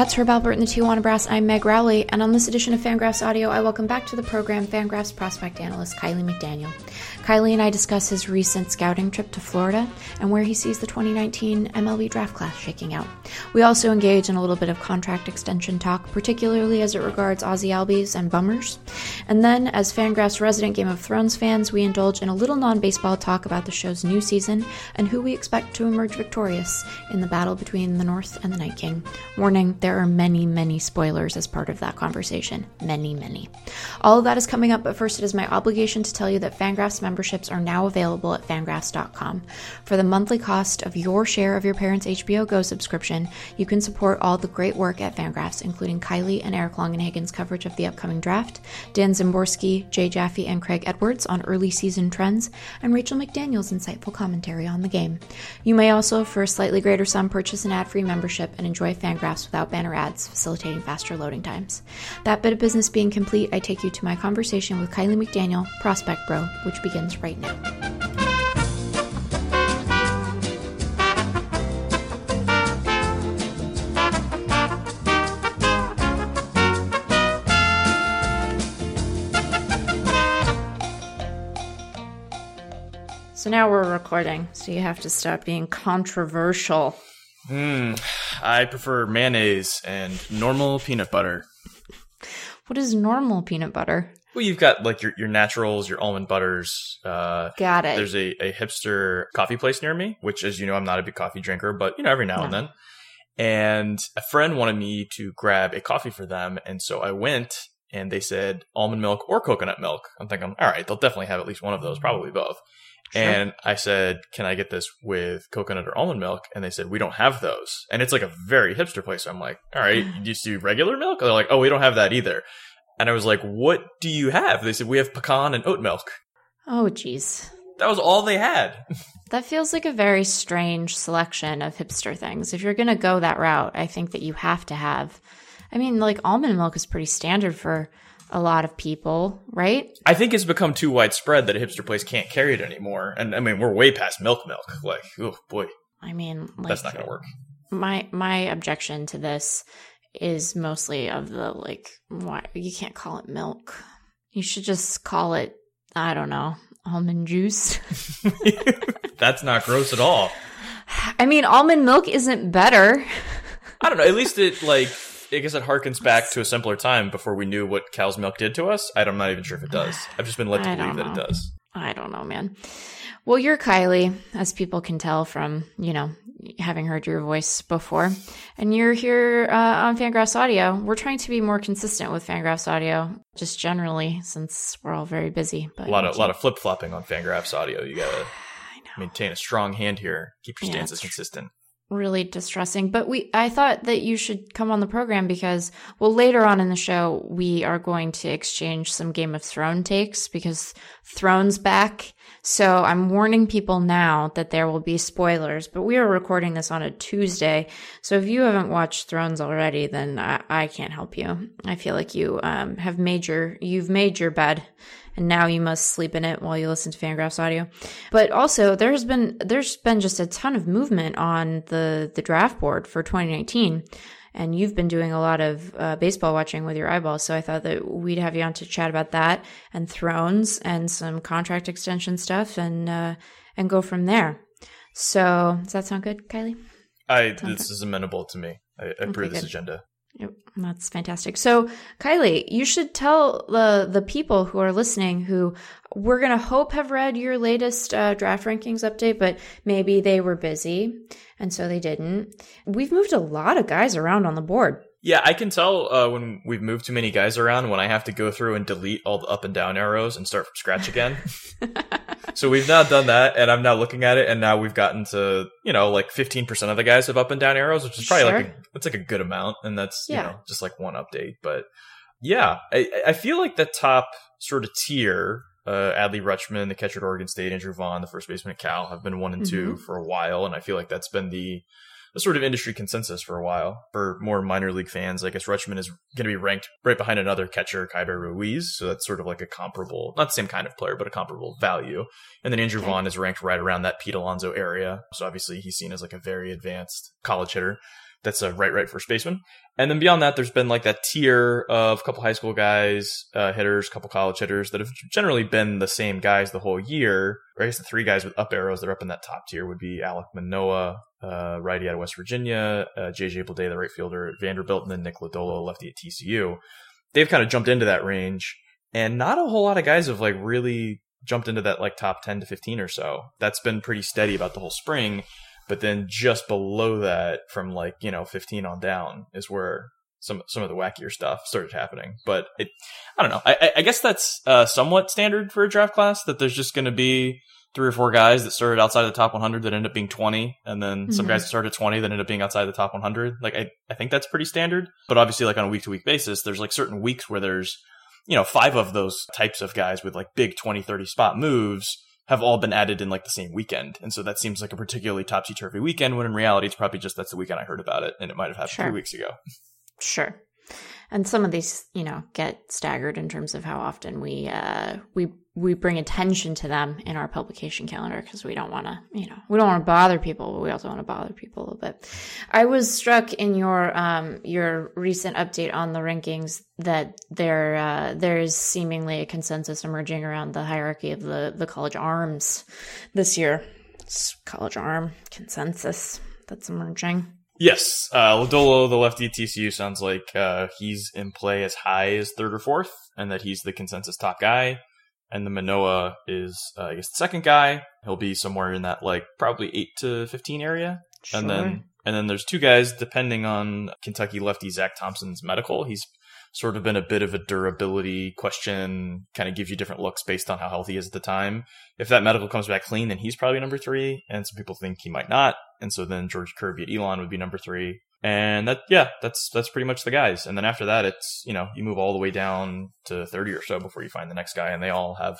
That's Herb Alpert in the Tijuana Brass. I'm Meg Rowley, and on this edition of Fangraphs Audio, I welcome back to the program Fangraphs prospect analyst Kiley McDaniel. Kiley and I discuss his recent scouting trip to Florida and where he sees the 2019 MLB draft class shaking out. We also engage in a little bit of contract extension talk, particularly as it regards Ozzie Albies and Bummers. And then, as Fangraphs resident Game of Thrones fans, we indulge in a little non baseball talk about the show's new season and who we expect to emerge victorious in the battle between the North and the Night King. Warning, there are many, many spoilers as part of that conversation. Many, many. All of that is coming up, but first it is my obligation to tell you that Fangraphs memberships are now available at fangraphs.com. For the monthly cost of your share of your parents' HBO Go subscription, you can support all the great work at Fangraphs, including Kiley and Eric Longenhagen's coverage of the upcoming draft, Dan Szymborski, Jay Jaffe, and Craig Edwards on early season trends, and Rachael McDaniel's insightful commentary on the game. You may also, for a slightly greater sum, purchase an ad free membership and enjoy Fangraphs without banner ads, facilitating faster loading times. That bit of business being complete, I take you to my conversation with Kiley McDaniel, Prospect Bro, which begins right now. So now we're recording, so you have to stop being controversial. Hmm. I prefer mayonnaise and normal peanut butter. What is normal peanut butter? Well, you've got like your, your naturals, your almond butters. Uh, Got it. there's a, a hipster coffee place near me, which, as you know, I'm not a big coffee drinker, but you know, every now and then. And a friend wanted me to grab a coffee for them, and so I went, and they said almond milk or coconut milk. I'm thinking, all right, they'll definitely have at least one of those, probably both. Sure. And I said, "Can I get this with coconut or almond milk?" And they said, "We don't have those." And it's like a very hipster place. So I'm like, "All right, mm. you just do regular milk?" They're like, "Oh, we don't have that either." And I was like, "What do you have?" They said, "We have pecan and oat milk." oh, jeez. That was all they had. That feels like a very strange selection of hipster things. If you're going to go that route, I think that you have to have. I mean, like almond milk is pretty standard for a lot of people, right? I think it's become too widespread that a hipster place can't carry it anymore. And I mean, we're way past milk milk. Like, oh boy, I mean, like that's not going to work. my my objection to this is mostly of the like why you can't call it milk. You should just call it I don't know, almond juice. that's not gross at all. I mean, almond milk isn't better. I don't know. At least it like I guess it harkens back to a simpler time before we knew what cow's milk did to us. I'm not even sure if it does. I've just been led to I believe that it does. I don't know, man. Well, you're Kiley, as people can tell from, you know, having heard your voice before. And you're here uh, on Fangraphs Audio. We're trying to be more consistent with Fangraphs Audio, just generally, since we're all very busy. But A lot of a lot of flip flopping on Fangraphs audio. You gotta maintain a strong hand here. Keep your Yeah, stances true. consistent. Really distressing. But we, I thought that you should come on the program because, well, later on in the show, we are going to exchange some Game of Thrones takes because Thrones back. So I'm warning people now that there will be spoilers, but we are recording this on a Tuesday. So if you haven't watched Thrones already, then I, I can't help you. I feel like you, um, have made your, you've made your bed and now you must sleep in it while you listen to Fangraphs audio. But also, there's been there's been just a ton of movement on the the draft board for 2019, and you've been doing a lot of uh, baseball watching with your eyeballs. So I thought that we'd have you on to chat about that and Thrones and some contract extension stuff, and uh, and go from there. So does that sound good, Kiley? I Sounds this is amenable to me. I, I approve this good. agenda. Yep, that's fantastic. So, Kiley, you should tell the the people who are listening who we're gonna hope have read your latest uh, draft rankings update, but maybe they were busy and so they didn't. We've moved a lot of guys around on the board. Yeah, I can tell uh, when we've moved too many guys around when I have to go through and delete all the up and down arrows and start from scratch again. so we've now done that, and I'm now looking at it, and now we've gotten to you know like 15% of the guys have up and down arrows, which is probably like Sure. a, that's like a good amount, and that's Yeah. you know just like one update. But yeah, I, I feel like the top sort of tier. Uh, Adley Rutschman, the catcher at Oregon State, Andrew Vaughn, the first baseman at Cal, have been one and 2 for a while, and I feel like that's been the the sort of industry consensus for a while. For more minor league fans, I guess Rutschman is going to be ranked right behind another catcher, Keibert Ruiz. So that's sort of like a comparable, not the same kind of player, but a comparable value. And then Andrew. Vaughn is ranked right around that Pete Alonso area. So obviously he's seen as like a very advanced college hitter. that's a right right first baseman. And then beyond that, there's been like that tier of a couple high school guys, uh, hitters, a couple college hitters that have generally been the same guys the whole year. Or I guess the three guys with up arrows that are up in that top tier would be Alec Manoah, uh, righty out of West Virginia, uh, JJ Bleday, the right fielder at Vanderbilt, and then Nick Lodolo, lefty at TCU. They've kind of jumped into that range, and not a whole lot of guys have like really jumped into that like top 10 to 15 or so. That's been pretty steady about the whole spring. But then just below that, from like you know 15 on down, is where some some of the wackier stuff started happening. But it, I don't know. I, I guess that's uh, somewhat standard for a draft class that there's just going to be three or four guys that started outside of the top 100 that end up being 20, and then mm-hmm. some guys that started 20 that end up being outside the top 100. Like I, I think that's pretty standard. But obviously, like on a week to week basis, there's like certain weeks where there's you know five of those types of guys with like big 20, 30 spot moves have all been added in like the same weekend. And so that seems like a particularly topsy turvy weekend when in reality it's probably just that's the weekend I heard about it and it might have happened sure. three weeks ago. Sure. And some of these, you know, get staggered in terms of how often we uh we we bring attention to them in our publication calendar because we don't want to, you know, we don't want to bother people, but we also want to bother people a little bit. I was struck in your um your recent update on the rankings that there uh, there is seemingly a consensus emerging around the hierarchy of the the college arms this year. It's college arm consensus that's emerging. Yes, uh, Lodolo, the lefty TCU, sounds like uh, he's in play as high as third or fourth, and that he's the consensus top guy and the Manoah is, uh, I guess, the second guy. He'll be somewhere in that like probably eight to fifteen area, sure. and then and then there's two guys depending on Kentucky lefty Zack Thompson's medical. He's sort of been a bit of a durability question, kind of gives you different looks based on how healthy he is at the time. If that medical comes back clean, then he's probably number three, and some people think he might not, and so then George Kirby at Elon would be number three. And that, yeah, that's, that's pretty much the guys. And then after that, it's, you know, you move all the way down to 30 or so before you find the next guy. And they all have,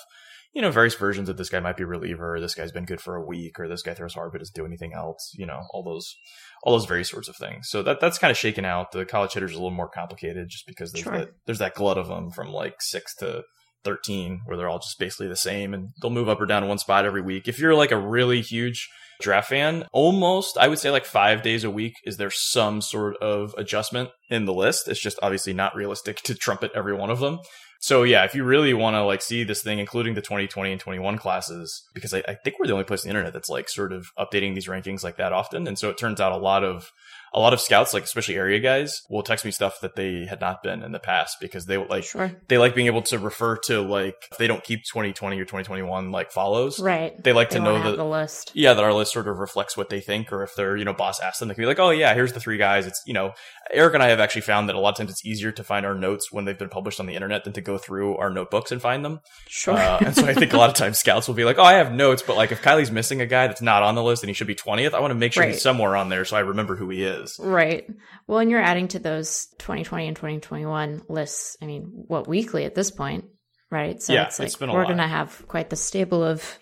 you know, various versions of this guy might be a reliever, or this guy's been good for a week, or this guy throws hard but doesn't do anything else, you know, all those, all those various sorts of things. So that, that's kind of shaken out. The college hitters are a little more complicated just because there's sure. that, there's that glut of them from like six to 13 where they're all just basically the same and they'll move up or down one spot every week. If you're like a really huge draft fan, almost I would say like five days a week is there some sort of adjustment in the list. It's just obviously not realistic to trumpet every one of them. So yeah, if you really want to like see this thing, including the 2020 and 21 classes, because I, I think we're the only place on the internet that's like sort of updating these rankings like that often. And so it turns out a lot of a lot of scouts, like especially area guys, will text me stuff that they had not been in the past because they like sure. they like being able to refer to like if they don't keep 2020 or 2021 like follows. Right. They like they to know that the list. Yeah, that our list sort of reflects what they think, or if their you know boss asks them, they can be like, oh yeah, here's the three guys. It's you know, Eric and I have actually found that a lot of times it's easier to find our notes when they've been published on the internet than to go through our notebooks and find them. Sure. Uh, and so I think a lot of times scouts will be like, oh, I have notes, but like if Kiley's missing a guy that's not on the list and he should be 20th, I want to make sure right. he's somewhere on there so I remember who he is. Right. Well, and you're adding to those 2020 and 2021 lists. I mean, what weekly at this point, right? So yeah, it's like it's we're going to have quite the stable of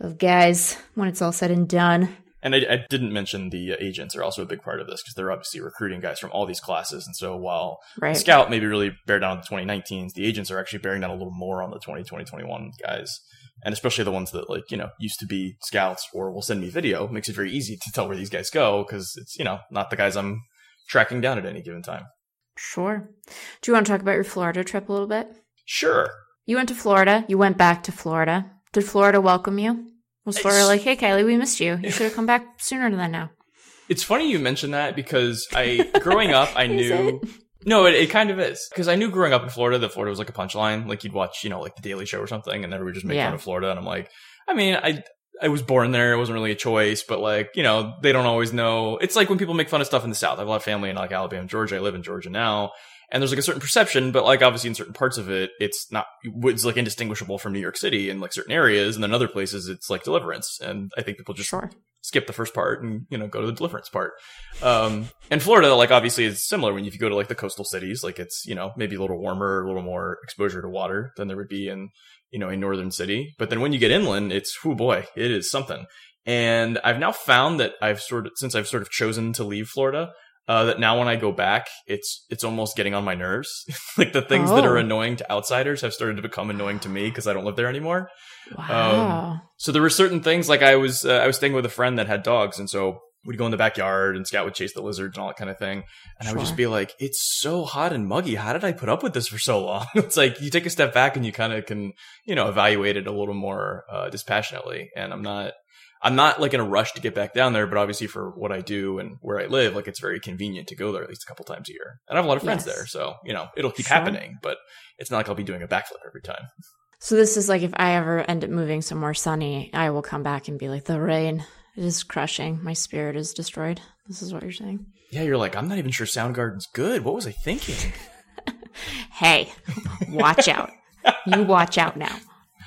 of guys when it's all said and done. And I, I didn't mention the uh, agents are also a big part of this because they're obviously recruiting guys from all these classes. And so while right. Scout maybe really bear down on the 2019s, the agents are actually bearing down a little more on the 2020, 21 guys. And especially the ones that like, you know, used to be scouts or will send me video makes it very easy to tell where these guys go because it's, you know, not the guys I'm tracking down at any given time. Sure. Do you want to talk about your Florida trip a little bit? Sure. You went to Florida. You went back to Florida. Did Florida welcome you? Was Florida like, hey, Kiley, we missed you. You should have come back sooner than now. It's funny you mentioned that because I, growing up, I knew. No, it, it kind of is because I knew growing up in Florida that Florida was like a punchline. Like you'd watch, you know, like the Daily Show or something, and everybody just make yeah. fun of Florida. And I'm like, I mean, I I was born there. It wasn't really a choice, but like, you know, they don't always know. It's like when people make fun of stuff in the South. I have a lot of family in like Alabama, Georgia. I live in Georgia now. And there's like a certain perception, but like obviously in certain parts of it, it's not, it's like indistinguishable from New York City in like certain areas. And then other places, it's like deliverance. And I think people just sure. Skip the first part and, you know, go to the deliverance part. Um, and Florida, like obviously is similar when you go to like the coastal cities, like it's, you know, maybe a little warmer, a little more exposure to water than there would be in you know, a northern city. But then when you get inland, it's, oh boy, it is something. And I've now found that I've sort of, since I've sort of chosen to leave Florida, uh, that now when I go back, it's, it's almost getting on my nerves. like the things oh. that are oh. annoying to outsiders have started to become annoying to me because I don't live there anymore. Wow. Um, so there were certain things like I was, uh, I was staying with a friend that had dogs. And so we'd go in the backyard and Scout would chase the lizards and all that kind of thing. And sure. I would just be like, it's so hot and muggy. How did I put up with this for so long? it's like you take a step back and you kind of can, you know, evaluate it a little more uh, dispassionately. And I'm not, I'm not like in a rush to get back down there, but obviously for what I do and where I live, like it's very convenient to go there at least a couple times a year. And I have a lot of friends yes. there. So, you know, it'll keep sure. happening, but it's not like I'll be doing a backflip every time. So this is like if I ever end up moving somewhere sunny, I will come back and be like, the rain is crushing. My spirit is destroyed. This is what you're saying. Yeah, you're like, I'm not even sure Soundgarden's good. What was I thinking? hey, watch out. You watch out now.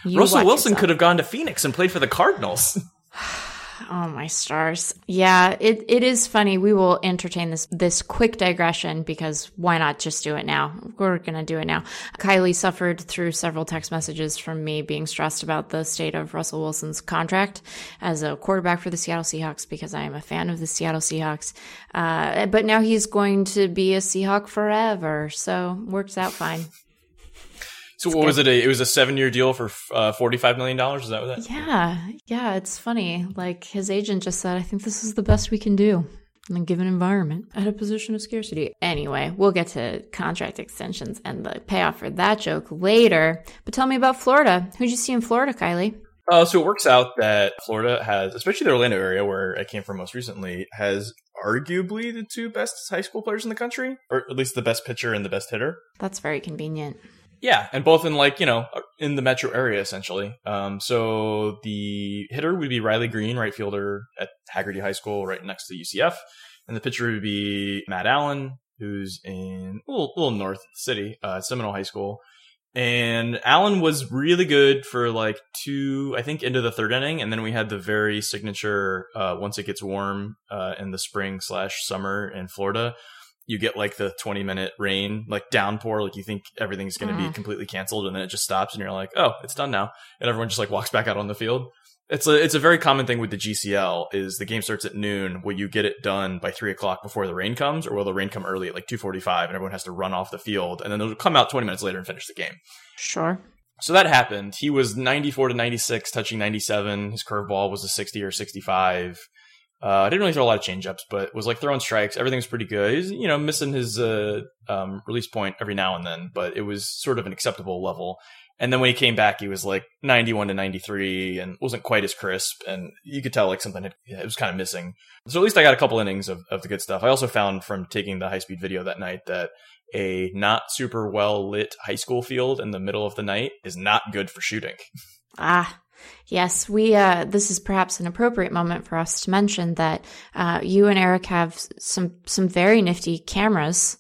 You Russell Wilson could have gone to Phoenix and played for the Cardinals. Oh my stars. Yeah, it, it is funny. We will entertain this this quick digression because why not just do it now? We're gonna do it now. Kylie suffered through several text messages from me being stressed about the state of Russell Wilson's contract as a quarterback for the Seattle Seahawks because I am a fan of the Seattle Seahawks. Uh, but now he's going to be a Seahawk forever, so works out fine. So what was it? A, it was a seven year deal for uh, forty five million dollars. Is that what that? Yeah, yeah. It's funny. Like his agent just said, I think this is the best we can do in a given environment at a position of scarcity. Anyway, we'll get to contract extensions and the payoff for that joke later. But tell me about Florida. Who'd you see in Florida, Kiley? Uh, so it works out that Florida has, especially the Orlando area where I came from most recently, has arguably the two best high school players in the country, or at least the best pitcher and the best hitter. That's very convenient. Yeah, and both in like you know in the metro area essentially. Um, so the hitter would be Riley Greene, right fielder at Hagerty High School, right next to UCF, and the pitcher would be Matt Allan, who's in a little, little north city, uh, Seminole High School. And Allen was really good for like two, I think, into the third inning, and then we had the very signature uh, once it gets warm uh, in the spring slash summer in Florida you get like the 20 minute rain, like downpour, like you think everything's going to mm. be mm-hmm. completely canceled and then it just stops and you're like, oh, it's done now. And everyone just like walks back out on the field. It's a, it's a very common thing with the GCL is the game starts at noon. Will you get it done by three o'clock before the rain comes or will the rain come early at like 245 and everyone has to run off the field and then they'll come out 20 minutes later and finish the game? Sure. So that happened. He was 94 to 96, touching 97. His curveball was a 60 or 65. Uh, I didn't really throw a lot of changeups, but was like throwing strikes. Everything was pretty good. He's, you know, missing his uh, um, release point every now and then, but it was sort of an acceptable level. And then when he came back, he was like 91 to 93 and wasn't quite as crisp. And you could tell like something had, it was kind of missing. So at least I got a couple innings of, of the good stuff. I also found from taking the high speed video that night that a not super well lit high school field in the middle of the night is not good for shooting. Ah, Yes, we. Uh, this is perhaps an appropriate moment for us to mention that uh, you and Eric have some some very nifty cameras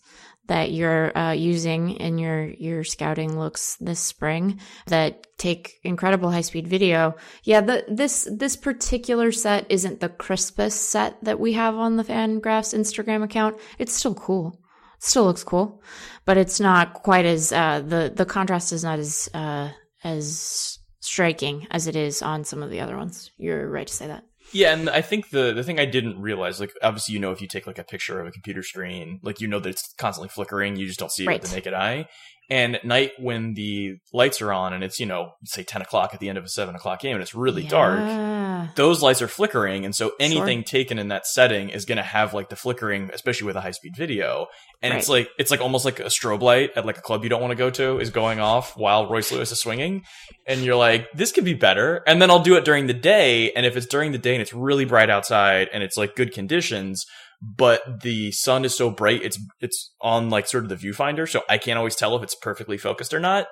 that you're uh, using in your your scouting looks this spring that take incredible high speed video. Yeah, the, this this particular set isn't the crispest set that we have on the Fangraphs Instagram account. It's still cool. It still looks cool, but it's not quite as uh, the the contrast is not as uh, as striking as it is on some of the other ones. You're right to say that. Yeah, and I think the the thing I didn't realize, like obviously you know if you take like a picture of a computer screen, like you know that it's constantly flickering, you just don't see it right. with the naked eye. And at night when the lights are on and it's, you know, say 10 o'clock at the end of a 7 o'clock game and it's really yeah. dark, those lights are flickering. And so anything sure. taken in that setting is going to have like the flickering, especially with a high speed video. And right. it's like, it's like almost like a strobe light at like a club you don't want to go to is going off while Royce Lewis is swinging. And you're like, this could be better. And then I'll do it during the day. And if it's during the day and it's really bright outside and it's like good conditions, but the sun is so bright it's it's on like sort of the viewfinder so i can't always tell if it's perfectly focused or not.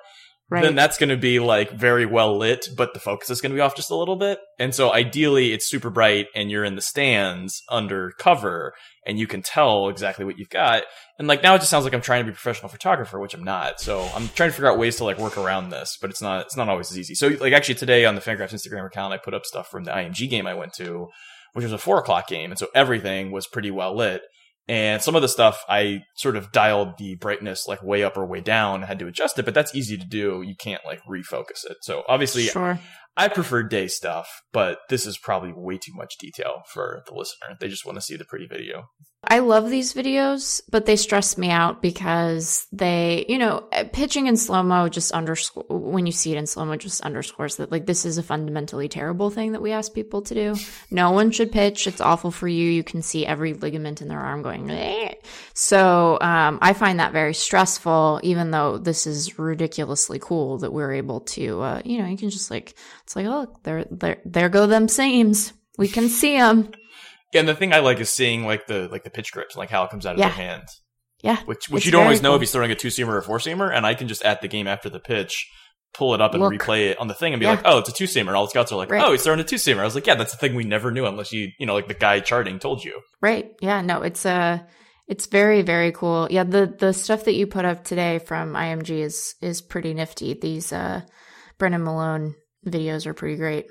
Right. then that's going to be like very well lit but the focus is going to be off just a little bit. And so ideally it's super bright and you're in the stands under cover and you can tell exactly what you've got. And like now it just sounds like i'm trying to be a professional photographer which i'm not. So i'm trying to figure out ways to like work around this but it's not it's not always as easy. So like actually today on the fangraphs instagram account i put up stuff from the img game i went to which was a four o'clock game. And so everything was pretty well lit. And some of the stuff I sort of dialed the brightness like way up or way down, had to adjust it, but that's easy to do. You can't like refocus it. So obviously sure. I prefer day stuff, but this is probably way too much detail for the listener. They just want to see the pretty video. I love these videos, but they stress me out because they, you know, pitching in slow mo just underscore when you see it in slow mo just underscores that like this is a fundamentally terrible thing that we ask people to do. No one should pitch. It's awful for you. You can see every ligament in their arm going. Eh. So um, I find that very stressful. Even though this is ridiculously cool that we're able to, uh, you know, you can just like it's like oh there there there go them seams. We can see them. Yeah, and the thing I like is seeing like the like the pitch grips, like how it comes out of Yeah. their hand. Yeah, Which which It's you don't always know if he's throwing a two seamer or a four seamer, and I can just at the game after the pitch pull it up and Look. replay it on the thing and be Yeah. like, oh, it's a two seamer. And all the scouts are like, Right. oh, he's throwing a two seamer. I was like, yeah, that's the thing we never knew unless you you know like the guy charting told you. Right. Yeah. No, it's uh it's very, very cool. Yeah, the the stuff that you put up today from IMG is is pretty nifty. These uh Brennan Malone videos are pretty great.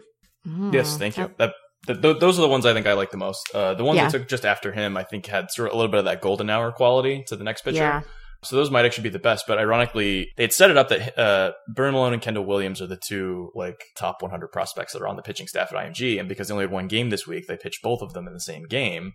Yes, Mm. thank you. That, th- th- those are the ones I think I like the most. Uh, the ones Yeah. that took just after him, I think, had sort of a little bit of that golden hour quality to the next pitcher. Yeah. So those might actually be the best. But ironically, they'd set it up that uh, Brennan Malone and Kendall Williams are the two like top 100 prospects that are on the pitching staff at IMG. And because they only had one game this week, they pitched both of them in the same game.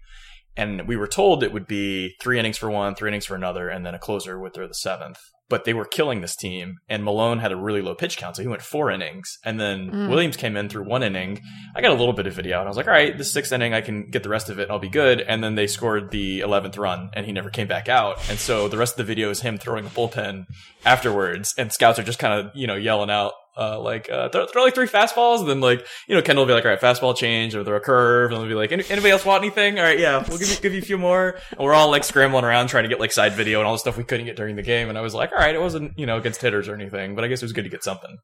And we were told it would be three innings for one, three innings for another, and then a closer with their the seventh. But they were killing this team, and Malone had a really low pitch count, so he went four innings. And then Mm. Williams came in through one inning. I got a little bit of video, and I was like, all right, this sixth inning, I can get the rest of it, I'll be good. And then they scored the 11th run, and he never came back out. And so the rest of the video is him throwing a bullpen afterwards, and scouts are just kind of, you know, yelling out, uh, like, uh, throw, throw like three fastballs, and then like, you know, Kendall will be like, all right, fastball change, or throw a curve, and they'll be like, Any, anybody else want anything? All right, yeah, we'll give you, give you a few more. And we're all like scrambling around trying to get like side video and all the stuff we couldn't get during the game. And I was like, all right, it wasn't, you know, against hitters or anything, but I guess it was good to get something.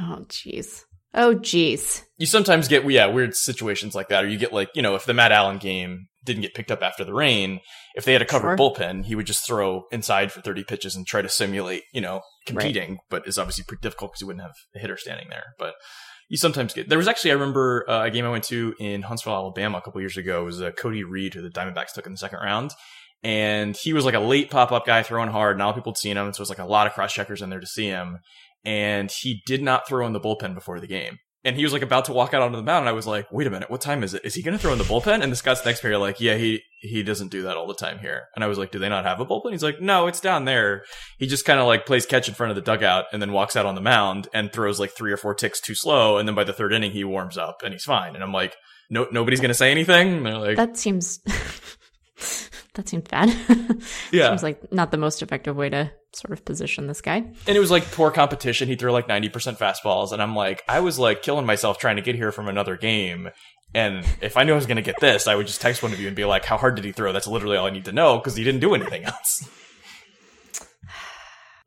Oh jeez. Oh jeez. You sometimes get, yeah, weird situations like that, or you get like, you know, if the Matt Allan game didn't get picked up after the rain, if they had a covered Sure. bullpen, he would just throw inside for 30 pitches and try to simulate, you know, competing, but is obviously pretty difficult because you wouldn't have a hitter standing there. But you sometimes get, there was actually, I remember uh, a game I went to in Huntsville, Alabama a couple years ago. It was uh, Cody Reed, who the Diamondbacks took in the second round. And he was like a late pop up guy throwing hard. Not a lot of people had seen him. So it was like a lot of cross checkers in there to see him. And he did not throw in the bullpen before the game. And he was like about to walk out onto the mound, and I was like, "Wait a minute, what time is it? Is he going to throw in the bullpen?" And the scouts next me are like, "Yeah, he he doesn't do that all the time here." And I was like, "Do they not have a bullpen?" He's like, "No, it's down there." He just kind of like plays catch in front of the dugout, and then walks out on the mound and throws like three or four ticks too slow, and then by the third inning he warms up and he's fine. And I'm like, "No, nobody's going to say anything." And they're like, That seems that seemed bad. "Yeah." Seems like not the most effective way to sort of position this guy. And it was like poor competition. He threw like 90% fastballs. And I'm like, I was like killing myself trying to get here from another game. And if I knew I was going to get this, I would just text one of you and be like, how hard did he throw? That's literally all I need to know because he didn't do anything else.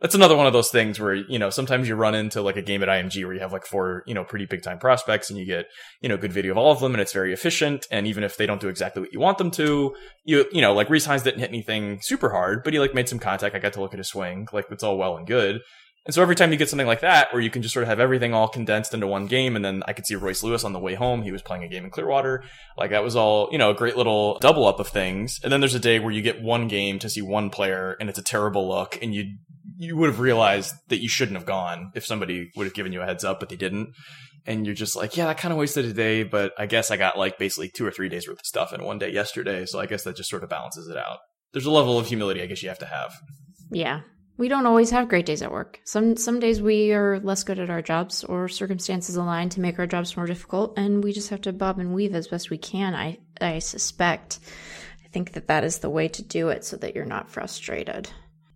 That's another one of those things where, you know, sometimes you run into like a game at IMG where you have like four, you know, pretty big time prospects and you get, you know, good video of all of them and it's very efficient. And even if they don't do exactly what you want them to, you, you know, like Rece Hinds didn't hit anything super hard, but he like made some contact. I got to look at his swing. Like it's all well and good. And so every time you get something like that, where you can just sort of have everything all condensed into one game, and then I could see Royce Lewis on the way home. He was playing a game in Clearwater. Like that was all, you know, a great little double up of things. And then there's a day where you get one game to see one player, and it's a terrible look, and you you would have realized that you shouldn't have gone if somebody would have given you a heads up, but they didn't. And you're just like, yeah, that kind of wasted a day, but I guess I got like basically two or three days worth of stuff in one day yesterday, so I guess that just sort of balances it out. There's a level of humility I guess you have to have. Yeah. We don't always have great days at work. Some some days we are less good at our jobs or circumstances align to make our jobs more difficult and we just have to bob and weave as best we can. I I suspect. I think that that is the way to do it so that you're not frustrated.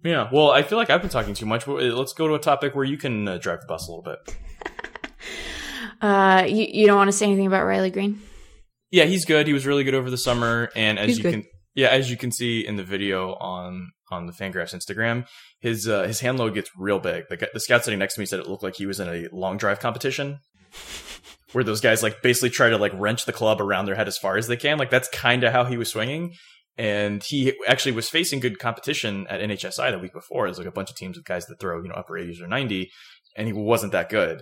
Yeah, well, I feel like I've been talking too much, but uh, let's go to a topic where you can uh, drive the bus a little bit. Uh you, you don't want to say anything about Riley Greene? Yeah, he's good. He was really good over the summer, and as He's you good. can, yeah, as you can see in the video on on the Fangraphs Instagram, his uh, his hand load gets real big. The, the scout sitting next to me said it looked like he was in a long drive competition, where those guys like basically try to like wrench the club around their head as far as they can. Like that's kind of how he was swinging. And he actually was facing good competition at NHSI the week before. There's like a bunch of teams with guys that throw, you know, upper 80s or 90, and he wasn't that good.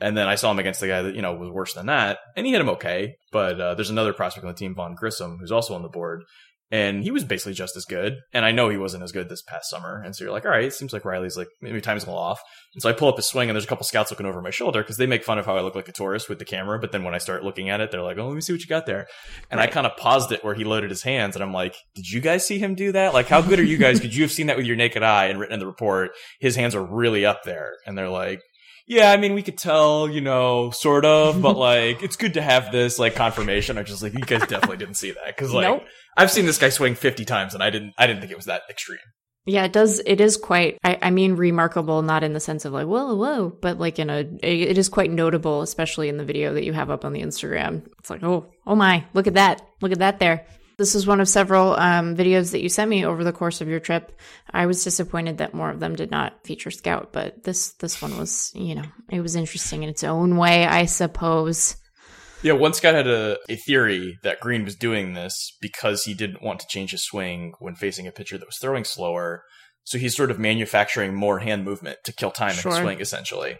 And then I saw him against the guy that, you know, was worse than that, and he hit him okay. But uh, there's another prospect on the team, Vaughn Grissom, who's also on the board. And he was basically just as good. And I know he wasn't as good this past summer. And so you're like, all right, it seems like Riley's like maybe time's a little off. And so I pull up his swing, and there's a couple scouts looking over my shoulder because they make fun of how I look like a tourist with the camera. But then when I start looking at it, they're like, oh, let me see what you got there. And right. I kind of paused it where he loaded his hands, and I'm like, did you guys see him do that? Like, how good are you guys? Could you have seen that with your naked eye and written in the report? His hands are really up there, and they're like, yeah, I mean, we could tell, you know, sort of, but like, it's good to have this like confirmation. I'm just like, you guys definitely didn't see that because like, nope. I've seen this guy swing 50 times and I didn't, I didn't think it was that extreme. Yeah, it does. It is quite, I, I mean, remarkable, not in the sense of like, whoa, whoa, but like in a, it is quite notable, especially in the video that you have up on the Instagram. It's like, oh, oh my, look at that. Look at that there. This is one of several um, videos that you sent me over the course of your trip. I was disappointed that more of them did not feature Scout, but this this one was, you know, it was interesting in its own way, I suppose. Yeah, one scout had a, a theory that Greene was doing this because he didn't want to change his swing when facing a pitcher that was throwing slower. So he's sort of manufacturing more hand movement to kill time sure. in his swing, essentially.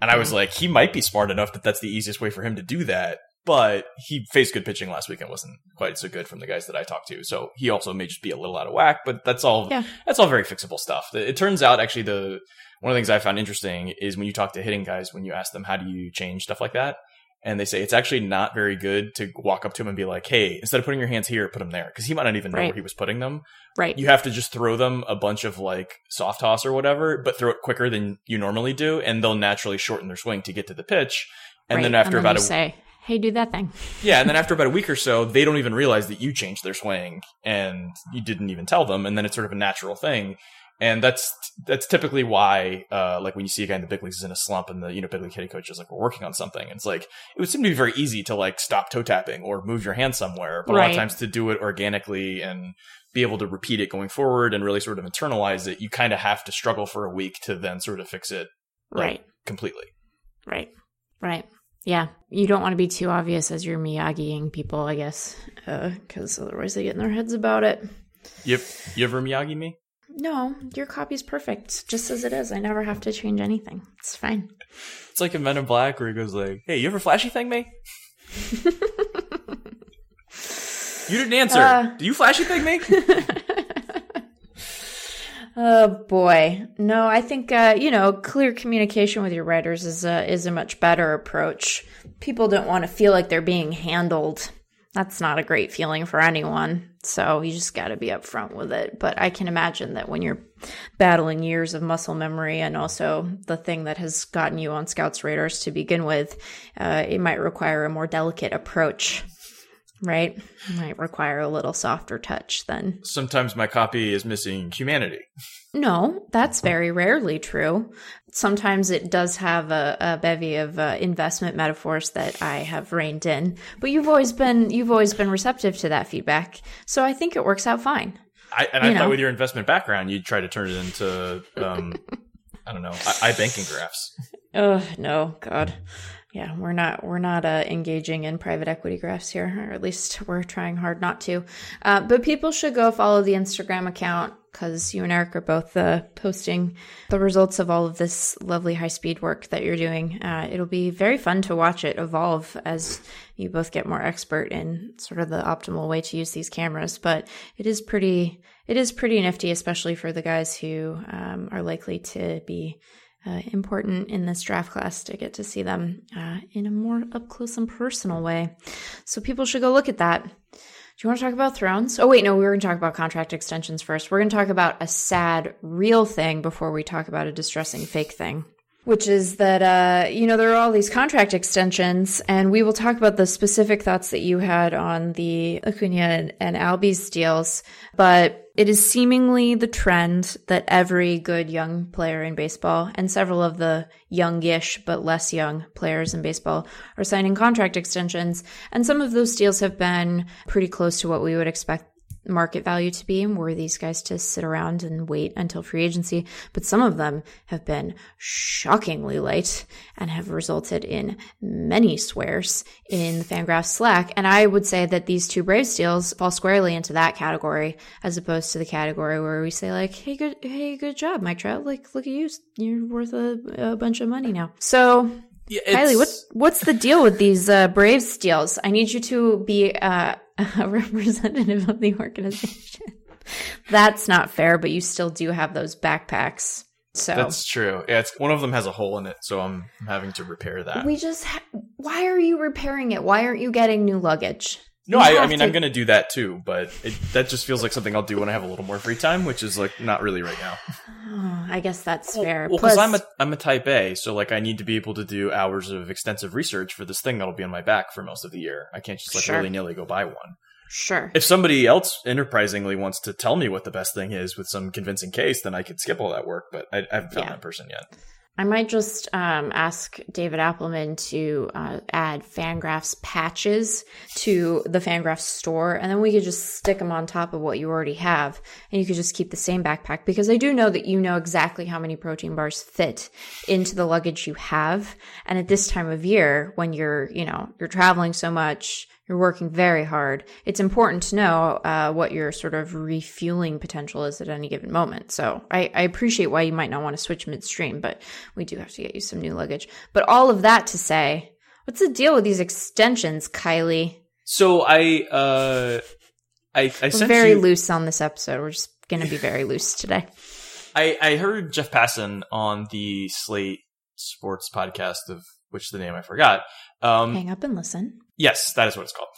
And I was like, he might be smart enough that that's the easiest way for him to do that but he faced good pitching last week and wasn't quite so good from the guys that I talked to. So he also may just be a little out of whack, but that's all, yeah. that's all very fixable stuff. It turns out actually the, one of the things I found interesting is when you talk to hitting guys, when you ask them, how do you change stuff like that? And they say it's actually not very good to walk up to him and be like, Hey, instead of putting your hands here, put them there. Cause he might not even know right. where he was putting them. Right. You have to just throw them a bunch of like soft toss or whatever, but throw it quicker than you normally do. And they'll naturally shorten their swing to get to the pitch. And right. then after and then about a say, hey, do that thing. yeah, and then after about a week or so, they don't even realize that you changed their swing and you didn't even tell them, and then it's sort of a natural thing. And that's that's typically why, uh, like when you see a guy in the big leagues is in a slump, and the you know big league hitting coach is like, "We're working on something." it's like it would seem to be very easy to like stop toe tapping or move your hand somewhere, but right. a lot of times to do it organically and be able to repeat it going forward and really sort of internalize it, you kind of have to struggle for a week to then sort of fix it, like, right, completely. Right, right. Yeah, you don't want to be too obvious as you're Miyagiing people, I guess, because uh, otherwise they get in their heads about it. Yep. You ever Miyagi me? No, your copy's perfect, just as it is. I never have to change anything. It's fine. It's like in Men in Black where he goes like, "Hey, you ever flashy thing me?" you didn't answer. Uh, Do you flashy thing me? Oh boy, no. I think uh, you know clear communication with your writers is a is a much better approach. People don't want to feel like they're being handled. That's not a great feeling for anyone. So you just got to be upfront with it. But I can imagine that when you're battling years of muscle memory and also the thing that has gotten you on Scouts radars to begin with, uh, it might require a more delicate approach right? Might require a little softer touch then. Sometimes my copy is missing humanity. No, that's very rarely true. Sometimes it does have a, a bevy of uh, investment metaphors that I have reined in, but you've always been you've always been receptive to that feedback, so I think it works out fine. I, and you I know. thought with your investment background, you'd try to turn it into um, I don't know, I, I banking graphs. Oh no, God yeah, we're not we're not uh, engaging in private equity graphs here, or at least we're trying hard not to. Uh, but people should go follow the Instagram account because you and Eric are both uh, posting the results of all of this lovely high speed work that you're doing. Uh, it'll be very fun to watch it evolve as you both get more expert in sort of the optimal way to use these cameras. But it is pretty it is pretty nifty, especially for the guys who um, are likely to be uh, important in this draft class to get to see them uh, in a more up close and personal way. So people should go look at that. Do you want to talk about Thrones? Oh, wait, no, we were going to talk about contract extensions first. We're going to talk about a sad, real thing before we talk about a distressing fake thing which is that uh, you know there are all these contract extensions, and we will talk about the specific thoughts that you had on the Acuna and, and Albies deals. But it is seemingly the trend that every good young player in baseball and several of the youngish but less young players in baseball are signing contract extensions. And some of those deals have been pretty close to what we would expect market value to be were these guys to sit around and wait until free agency. But some of them have been shockingly light and have resulted in many swears in the Fangraphs Slack. And I would say that these two Braves deals fall squarely into that category as opposed to the category where we say like, Hey, good, Hey, good job, Mike Trout. Like, look at you. You're worth a, a bunch of money now. So yeah, Kiley, what's what's the deal with these uh, Braves deals? I need you to be uh, a representative of the organization. That's not fair, but you still do have those backpacks. So That's true. Yeah, it's one of them has a hole in it, so I'm having to repair that. we just ha- why are you repairing it? Why aren't you getting new luggage? No, I, I mean to- I'm gonna do that too, but it, that just feels like something I'll do when I have a little more free time, which is like not really right now. Oh, I guess that's fair. Well, because Plus, I'm a I'm a type A, so like I need to be able to do hours of extensive research for this thing that'll be on my back for most of the year. I can't just like Sure. willy nilly go buy one. sure. If somebody else enterprisingly wants to tell me what the best thing is with some convincing case, then I could skip all that work. But I, I haven't found Yeah. that person yet. I might just um, ask David Appelman to uh, add Fangraphs patches to the Fangraphs store, and then we could just stick them on top of what you already have, and you could just keep the same backpack. Because I do know that you know exactly how many protein bars fit into the luggage you have, and at this time of year, when you're you know you're traveling so much, you're working very hard. It's important to know uh, what your sort of refueling potential is at any given moment. So I, I appreciate why you might not want to switch midstream, but we do have to get you some new luggage. But all of that to say, what's the deal with these extensions, Kiley? So I uh I I We're very you, loose on this episode. We're just going to be very loose today. I I heard Jeff Passan on the Slate Sports podcast of which the name I forgot. Um Hang up and listen. Yes, that is what it's called.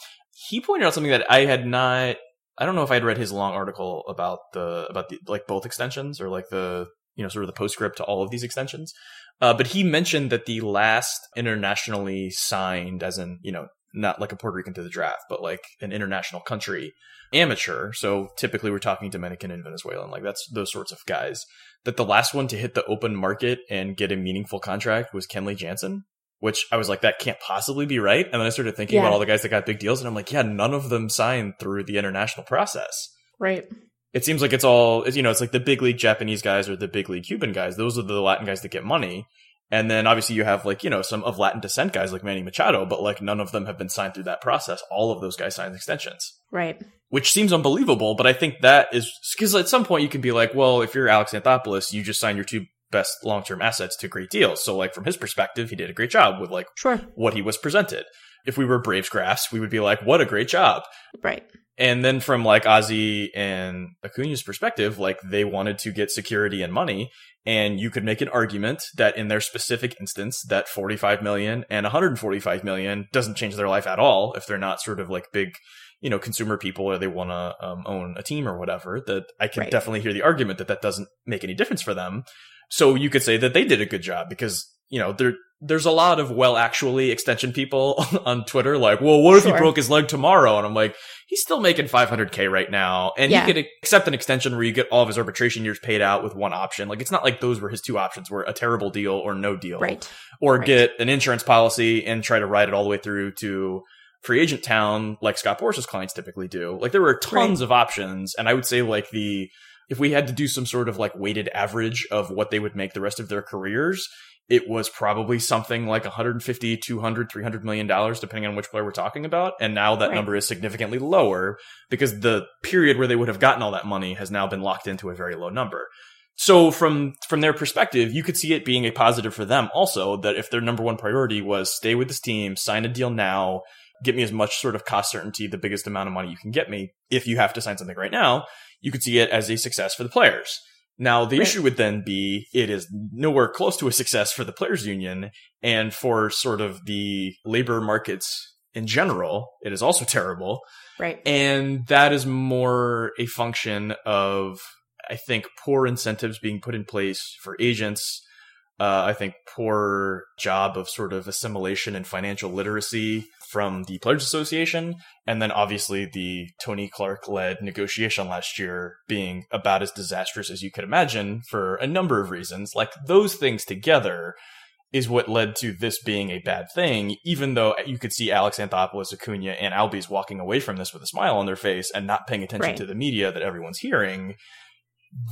He pointed out something that I had not. I don't know if I had read his long article about the about the like both extensions or like the you know sort of the postscript to all of these extensions. Uh, but he mentioned that the last internationally signed, as in you know not like a Puerto Rican to the draft, but like an international country amateur. So typically we're talking Dominican and Venezuelan, like that's those sorts of guys. That the last one to hit the open market and get a meaningful contract was Kenley Jansen which I was like, that can't possibly be right. And then I started thinking Yeah. about all the guys that got big deals, and I'm like, yeah, none of them signed through the international process. Right. It seems like it's all, you know, it's like the big league Japanese guys or the big league Cuban guys. Those are the Latin guys that get money. And then obviously you have like, you know, some of Latin descent guys like Manny Machado, but like none of them have been signed through that process. All of those guys signed extensions Right. which seems unbelievable. But I think that is because at some point you can be like, well, if you're Alex Anthopoulos, you just signed your two best long term assets to great deals. So like from his perspective, he did a great job with like Sure. what he was presented. If we were Braves graphs, we would be like, what a great job. Right. And then from like Ozzie and Acuna's perspective, like they wanted to get security and money. And you could make an argument that in their specific instance, that 45 million and 145 million doesn't change their life at all if they're not sort of like big, you know, consumer people or they want to um, own a team or whatever. That I can Right. definitely hear the argument that that doesn't make any difference for them. So you could say that they did a good job because, you know, there, there's a lot of well, actually extension people on Twitter like, well, what if he broke his leg tomorrow? And I'm like, he's still making 500k right now. And Yeah. he could accept an extension where you get all of his arbitration years paid out with one option. Like it's not like those were his two options were a terrible deal or no deal. Right. Or Right. get an insurance policy and try to ride it all the way through to free agent town like Scott Boras's clients typically do. Like there were tons of options. And I would say like the, if we had to do some sort of like weighted average of what they would make the rest of their careers, it was probably something like 150, 200, 300 million dollars, depending on which player we're talking about. And now that Right. number is significantly lower because the period where they would have gotten all that money has now been locked into a very low number. So from from their perspective, you could see it being a positive for them also that if their number one priority was stay with this team, sign a deal now, get me as much sort of cost certainty, the biggest amount of money you can get me. If you have to sign something right now, you could see it as a success for the players. Now, the Right. issue would then be it is nowhere close to a success for the players union and for sort of the labor markets in general. It is also terrible. Right. And that is more a function of, I think, poor incentives being put in place for agents. Uh, I think poor job of sort of assimilation and financial literacy from the Players Association. And then obviously the Tony Clark led negotiation last year being about as disastrous as you could imagine for a number of reasons. Like those things together is what led to this being a bad thing, even though you could see Alex Anthopoulos, Acuna, and Albies walking away from this with a smile on their face and not paying attention Right. to the media that everyone's hearing.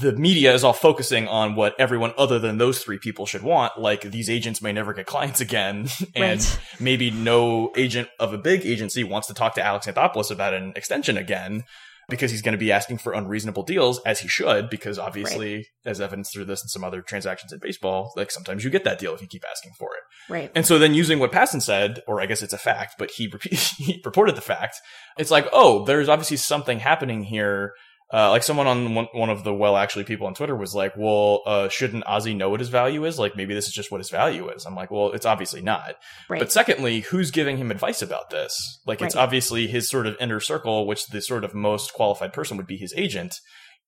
The media is all focusing on what everyone other than those three people should want, like these agents may never get clients again, and Right. maybe no agent of a big agency wants to talk to Alex Anthopoulos about an extension again. because he's going to be asking for unreasonable deals as he should, because obviously, right. as evidenced through this and some other transactions in baseball, like sometimes you get that deal if you keep asking for it. Right. And so then using what Passan said, or I guess it's a fact, but he, he reported the fact, it's like, oh, there's obviously something happening here uh, like someone on one, one of the well actually people on Twitter was like, well, uh, shouldn't Ozzie know what his value is? Like maybe this is just what his value is. I'm like, well, it's obviously not. Right. But secondly, who's giving him advice about this? Like it's obviously his sort of inner circle, which the sort of most qualified person would be his agent.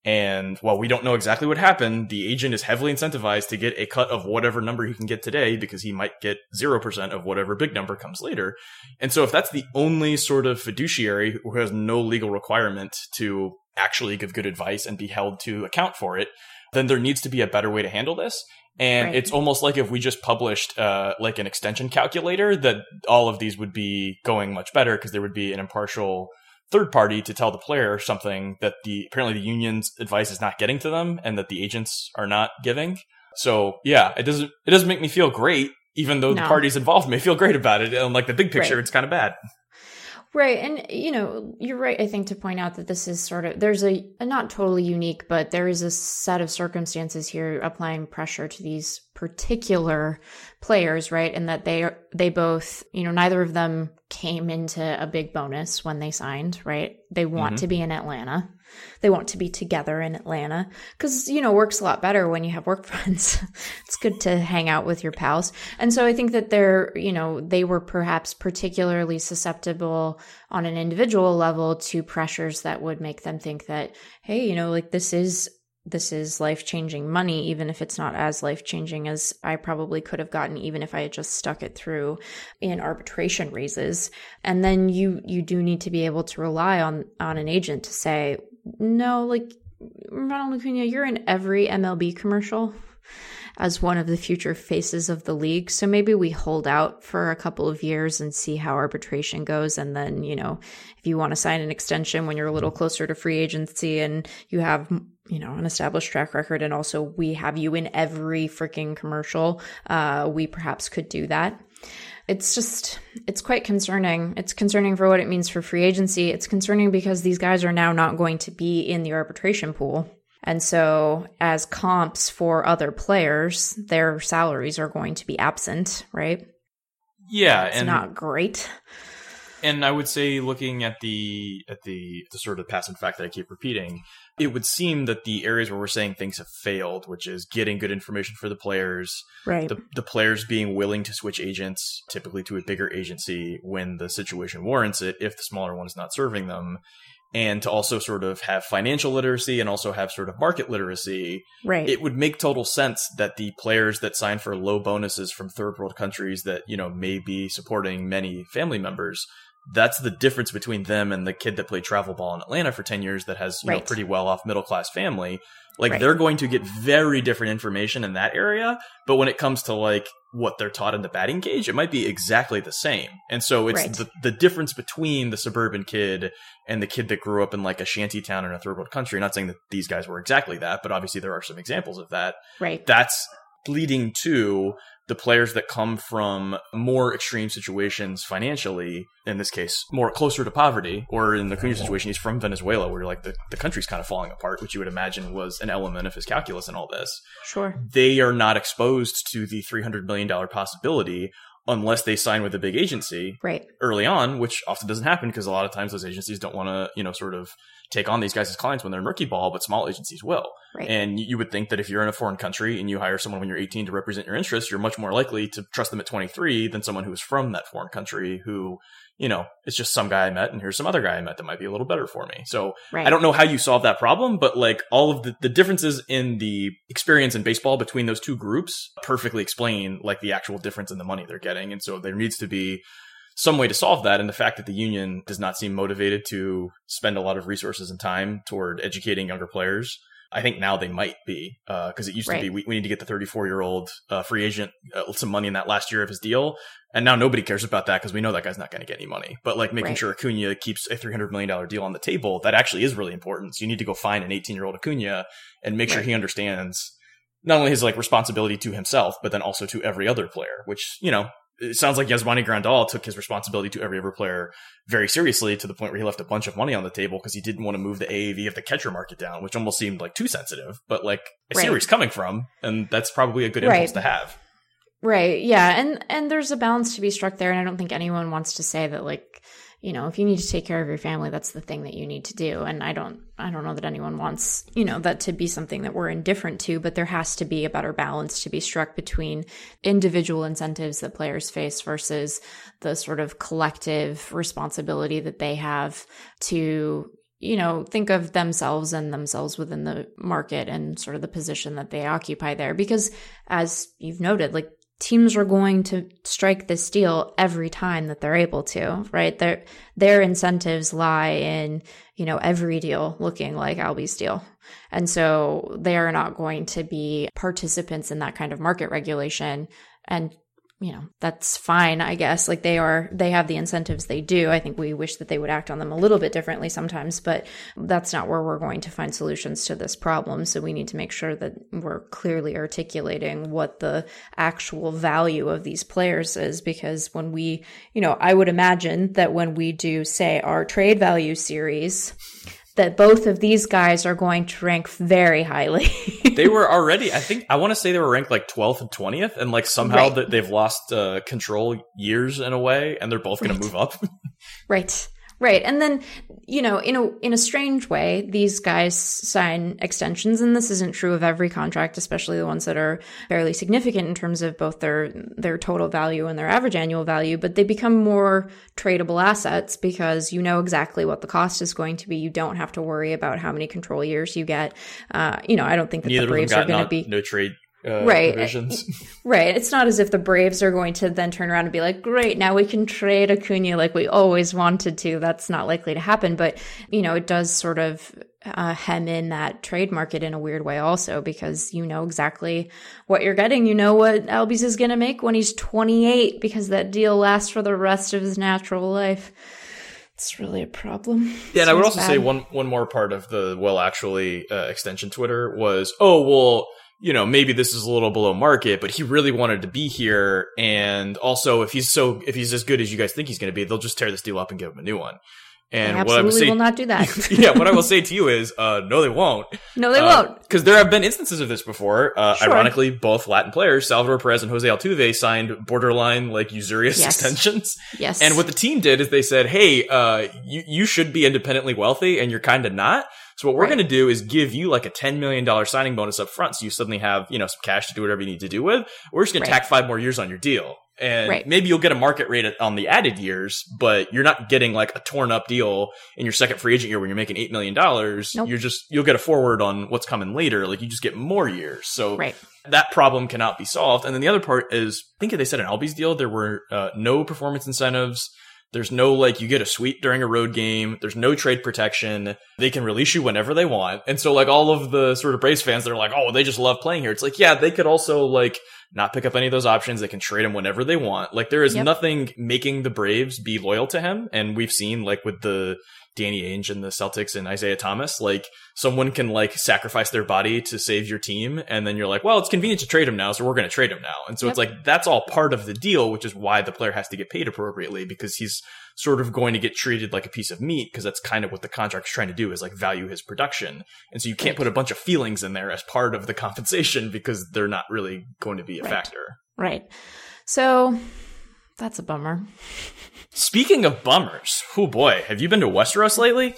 And while we don't know exactly what happened, the agent is heavily incentivized to get a cut of whatever number he can get today because he might get 0% of whatever big number comes later. And so if that's the only sort of fiduciary who has no legal requirement to actually give good advice and be held to account for it, then there needs to be a better way to handle this. And right. it's almost like if we just published uh, like an extension calculator, that all of these would be going much better because there would be an impartial third party to tell the player something that the apparently the union's advice is not getting to them and that the agents are not giving. So yeah, it doesn't it doesn't make me feel great, even though no. the parties involved may feel great about it. And like the big picture, right. it's kind of bad. Right. And, you know, you're right, I think, to point out that this is sort of, there's a, a, not totally unique, but there is a set of circumstances here applying pressure to these particular players, right? And that they, are, they both, you know, neither of them came into a big bonus when they signed, right? They want mm-hmm. to be in Atlanta. They want to be together in Atlanta because, you know, work's a lot better when you have work friends. it's good to hang out with your pals. And so I think that they're, you know, they were perhaps particularly susceptible on an individual level to pressures that would make them think that, hey, you know, like this is this is life changing money, even if it's not as life changing as I probably could have gotten, even if I had just stuck it through in arbitration raises. And then you, you do need to be able to rely on, on an agent to say, no, like Ronald Acuna, you're in every MLB commercial as one of the future faces of the league. So maybe we hold out for a couple of years and see how arbitration goes. And then, you know, if you want to sign an extension when you're a little closer to free agency and you have, you know, an established track record and also we have you in every freaking commercial, uh, we perhaps could do that it's just it's quite concerning. It's concerning for what it means for free agency. It's concerning because these guys are now not going to be in the arbitration pool. And so as comps for other players, their salaries are going to be absent, right? Yeah, it's and not great. And I would say looking at the at the the sort of passive fact that I keep repeating, it would seem that the areas where we're saying things have failed, which is getting good information for the players, right. the, the players being willing to switch agents, typically to a bigger agency when the situation warrants it, if the smaller one is not serving them, and to also sort of have financial literacy and also have sort of market literacy, right. it would make total sense that the players that sign for low bonuses from third world countries that, you know, may be supporting many family members that's the difference between them and the kid that played travel ball in Atlanta for 10 years that has, you right. know, pretty well off middle class family. Like right. they're going to get very different information in that area. But when it comes to like what they're taught in the batting cage, it might be exactly the same. And so it's right. the, the difference between the suburban kid and the kid that grew up in like a shanty town in a third world country. Not saying that these guys were exactly that, but obviously there are some examples of that. Right. That's leading to the players that come from more extreme situations financially, in this case, more closer to poverty, or in the Acuna situation, he's from Venezuela, where like the, the country's kind of falling apart, which you would imagine was an element of his calculus and all this. Sure. They are not exposed to the $300 million possibility unless they sign with a big agency right. early on, which often doesn't happen because a lot of times those agencies don't want to, you know, sort of take on these guys as clients when they're murky ball, but small agencies will. Right. And you would think that if you're in a foreign country and you hire someone when you're 18 to represent your interests, you're much more likely to trust them at 23 than someone who is from that foreign country who, you know, it's just some guy I met and here's some other guy I met that might be a little better for me. So right. I don't know how you solve that problem, but like all of the, the differences in the experience in baseball between those two groups perfectly explain like the actual difference in the money they're getting. And so there needs to be some way to solve that. And the fact that the union does not seem motivated to spend a lot of resources and time toward educating younger players. I think now they might be because uh, it used right. to be we, we, need to get the 34 year old uh, free agent uh, some money in that last year of his deal, and now nobody cares about that because we know that guy's not going to get any money. But like making right. sure Acuna keeps a 300 million dollar deal on the table that actually is really important. So you need to go find an 18 year old Acuna and make right. sure he understands not only his like responsibility to himself, but then also to every other player, which you know it sounds like Yasmani Grandal took his responsibility to every ever player very seriously to the point where he left a bunch of money on the table because he didn't want to move the AAV of the catcher market down, which almost seemed like too sensitive. But like I see where he's coming from, and that's probably a good impulse right. to have. Right. Yeah. And and there's a balance to be struck there, and I don't think anyone wants to say that like you know if you need to take care of your family that's the thing that you need to do and i don't i don't know that anyone wants you know that to be something that we're indifferent to but there has to be a better balance to be struck between individual incentives that players face versus the sort of collective responsibility that they have to you know, think of themselves and themselves within the market and sort of the position that they occupy there. Because as you've noted, like teams are going to strike this deal every time that they're able to, right? Their their incentives lie in, you know, every deal looking like Albies' deal. And so they are not going to be participants in that kind of market regulation and you know, that's fine, I guess. Like they are, they have the incentives they do. I think we wish that they would act on them a little bit differently sometimes, but that's not where we're going to find solutions to this problem. So we need to make sure that we're clearly articulating what the actual value of these players is. Because when we, you know, I would imagine that when we do, say, our trade value series, that both of these guys are going to rank very highly. they were already, I think, I want to say they were ranked like 12th and 20th, and like somehow right. that they've lost uh, control years in a way, and they're both going right. to move up. right. Right. And then, you know, in a in a strange way, these guys sign extensions and this isn't true of every contract, especially the ones that are fairly significant in terms of both their their total value and their average annual value, but they become more tradable assets because you know exactly what the cost is going to be. You don't have to worry about how many control years you get. Uh, you know, I don't think that Neither the Braves are going to be no trade uh, right. provisions. Right. It's not as if the Braves are going to then turn around and be like, great, now we can trade Acuna like we always wanted to. That's not likely to happen. But, you know, it does sort of uh, hem in that trade market in a weird way also because you know exactly what you're getting. You know what Albies is going to make when he's 28 because that deal lasts for the rest of his natural life. It's really a problem. Yeah, and I would also bad. say one one more part of the well actually uh, extension Twitter was, oh well, you know, maybe this is a little below market, but he really wanted to be here. And also, if he's so, if he's as good as you guys think he's going to be, they'll just tear this deal up and give him a new one. And they what I would say, will not do that. yeah, what I will say to you is, uh, no, they won't. No, they uh, won't. Because there have been instances of this before. Uh, sure. Ironically, both Latin players, Salvador Perez and Jose Altuve, signed borderline like usurious yes. extensions. Yes. And what the team did is they said, "Hey, uh, you you should be independently wealthy, and you're kind of not. So what we're right. going to do is give you like a $10 million signing bonus up front. So you suddenly have, you know, some cash to do whatever you need to do with. We're just going right. to tack five more years on your deal. And right. maybe you'll get a market rate on the added years, but you're not getting like a torn up deal in your second free agent year when you're making $8 million. Nope. You're just, you'll get a forward on what's coming later. Like you just get more years. So right. that problem cannot be solved. And then the other part is, I think they said an Albies deal, there were uh, no performance incentives there's no like you get a suite during a road game. There's no trade protection. They can release you whenever they want. And so like all of the sort of Braves fans that are like, oh, they just love playing here. It's like, yeah, they could also like not pick up any of those options. They can trade him whenever they want. Like there is yep. nothing making the Braves be loyal to him. And we've seen like with the Danny Ainge and the Celtics and Isaiah Thomas. Like someone can like sacrifice their body to save your team, and then you're like, well, it's convenient to trade him now, so we're going to trade him now. And so yep. it's like that's all part of the deal, which is why the player has to get paid appropriately because he's sort of going to get treated like a piece of meat because that's kind of what the contract's trying to do is like value his production. And so you can't put a bunch of feelings in there as part of the compensation because they're not really going to be a right. factor. Right. So that's a bummer. Speaking of bummers, oh boy, have you been to Westeros lately?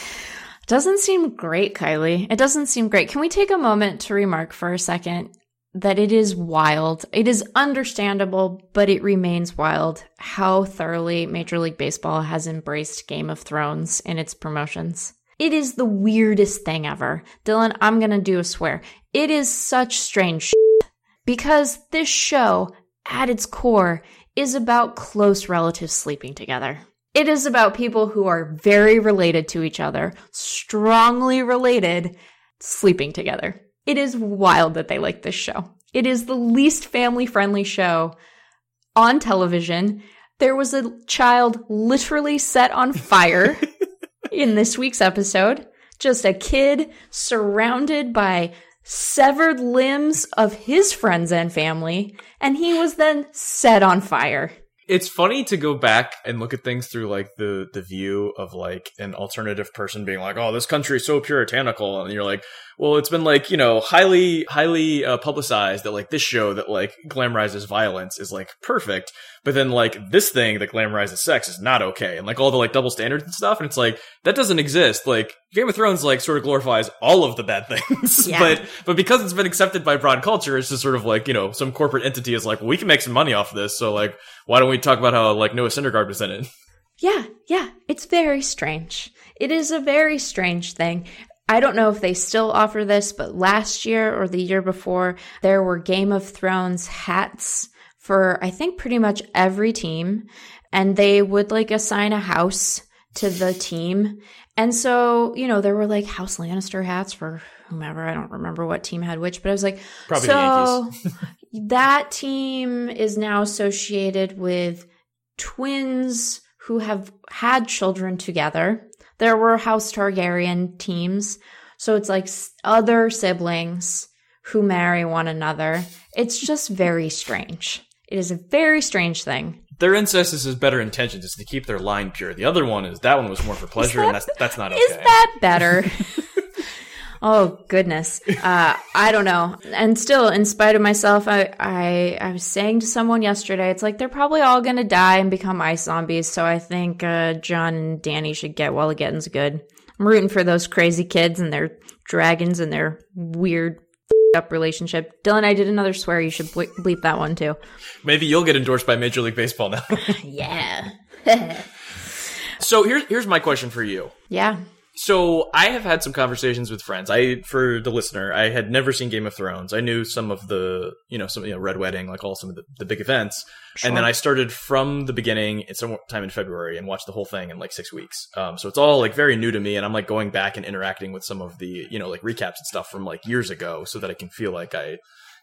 doesn't seem great, Kiley. It doesn't seem great. Can we take a moment to remark for a second that it is wild? It is understandable, but it remains wild how thoroughly Major League Baseball has embraced Game of Thrones in its promotions. It is the weirdest thing ever. Dylan, I'm gonna do a swear. It is such strange because this show, at its core, is about close relatives sleeping together. It is about people who are very related to each other, strongly related, sleeping together. It is wild that they like this show. It is the least family friendly show on television. There was a child literally set on fire in this week's episode. Just a kid surrounded by severed limbs of his friends and family, and he was then set on fire. It's funny to go back and look at things through like the the view of like an alternative person being like, "Oh, this country is so puritanical," and you're like, "Well, it's been like you know highly highly uh, publicized that like this show that like glamorizes violence is like perfect, but then like this thing that glamorizes sex is not okay, and like all the like double standards and stuff, and it's like that doesn't exist. Like Game of Thrones like sort of glorifies all of the bad things, Yeah. but but because it's been accepted by broad culture, it's just sort of like you know some corporate entity is like, well, we can make some money off of this, so like why don't we talk about how like Noah Syndergaard was in it? Yeah, yeah, it's very strange. It is a very strange thing. I don't know if they still offer this, but last year or the year before, there were Game of Thrones hats for I think pretty much every team, and they would like assign a house to the team. And so, you know, there were like House Lannister hats for whomever. I don't remember what team had which, but I was like, Probably so that team is now associated with twins who have had children together. There were House Targaryen teams. So it's like other siblings who marry one another. It's just very strange. It is a very strange thing. Their incest is better intentions, is to keep their line pure. The other one is that one was more for pleasure, that- and that's that's not okay. Is that better? oh goodness, uh, I don't know. And still, in spite of myself, I, I I was saying to someone yesterday, it's like they're probably all gonna die and become ice zombies. So I think uh, Jon and Dany should get while the getting's good. I'm rooting for those crazy kids and their dragons and their weird up relationship. Dylan, I did another swear. You should ble- bleep that one too. Maybe you'll get endorsed by Major League Baseball now. Yeah. so here's here's my question for you. yeah. So I have had some conversations with friends. I, for the listener, I had never seen Game of Thrones. I knew some of the, you know, some, you know, Red Wedding, like all some of the, the big events. Sure. And then I started from the beginning at some time in February and watched the whole thing in like six weeks. Um, so it's all like very new to me. And I'm like going back and interacting with some of the, you know, like recaps and stuff from like years ago so that I can feel like I,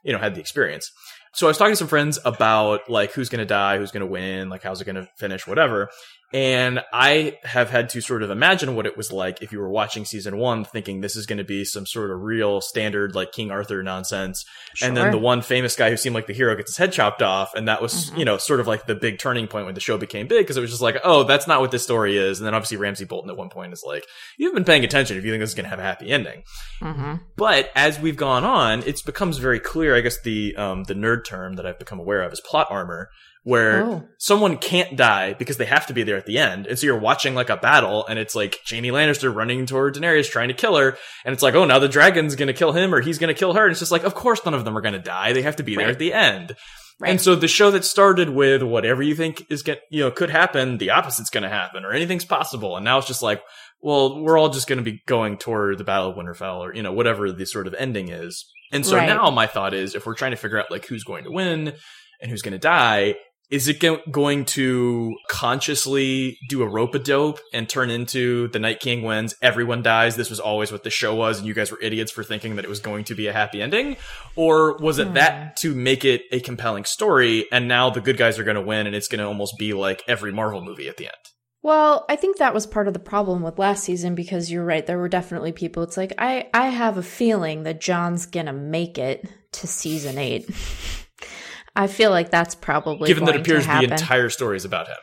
you know, had the experience. So I was talking to some friends about like who's going to die, who's going to win, like how's it going to finish, whatever. And I have had to sort of imagine what it was like if you were watching season one, thinking this is going to be some sort of real standard like King Arthur nonsense. And then the one famous guy who seemed like the hero gets his head chopped off. And that was, you know, sort of like the big turning point when the show became big because it was just like, oh, that's not what this story is. And then obviously Ramsay Bolton at one point is like, you've been paying attention if you think this is going to have a happy ending. Mm-hmm. But as we've gone on, it becomes very clear. I guess the um, the nerd term that I've become aware of is plot armor, where Oh. someone can't die because they have to be there at the end, and so you're watching like a battle, and it's like Jaime Lannister running toward Daenerys trying to kill her, and it's like, oh, now the dragon's gonna kill him or he's gonna kill her, and it's just like, of course, none of them are gonna die. They have to be there at the end. Right. And so the show that started with whatever you think is get you know could happen, the opposite's going to happen, or anything's possible, and now it's just like, well, we're all just going to be going toward the Battle of Winterfell, or you know whatever the sort of ending is. And so Right. now my thought is, if we're trying to figure out like who's going to win and who's going to die, is it go- going to consciously do a rope a dope and turn into the Night King wins, everyone dies, this was always what the show was, and you guys were idiots for thinking that it was going to be a happy ending? Or was it that hmm. to make it a compelling story, and now the good guys are going to win, and it's going to almost be like every Marvel movie at the end? Well, I think that was part of the problem with last season because you're right. There were definitely people. It's like I I have a feeling that Jon's gonna make it to season eight. I feel like that's probably Given that appears to the entire story is about him.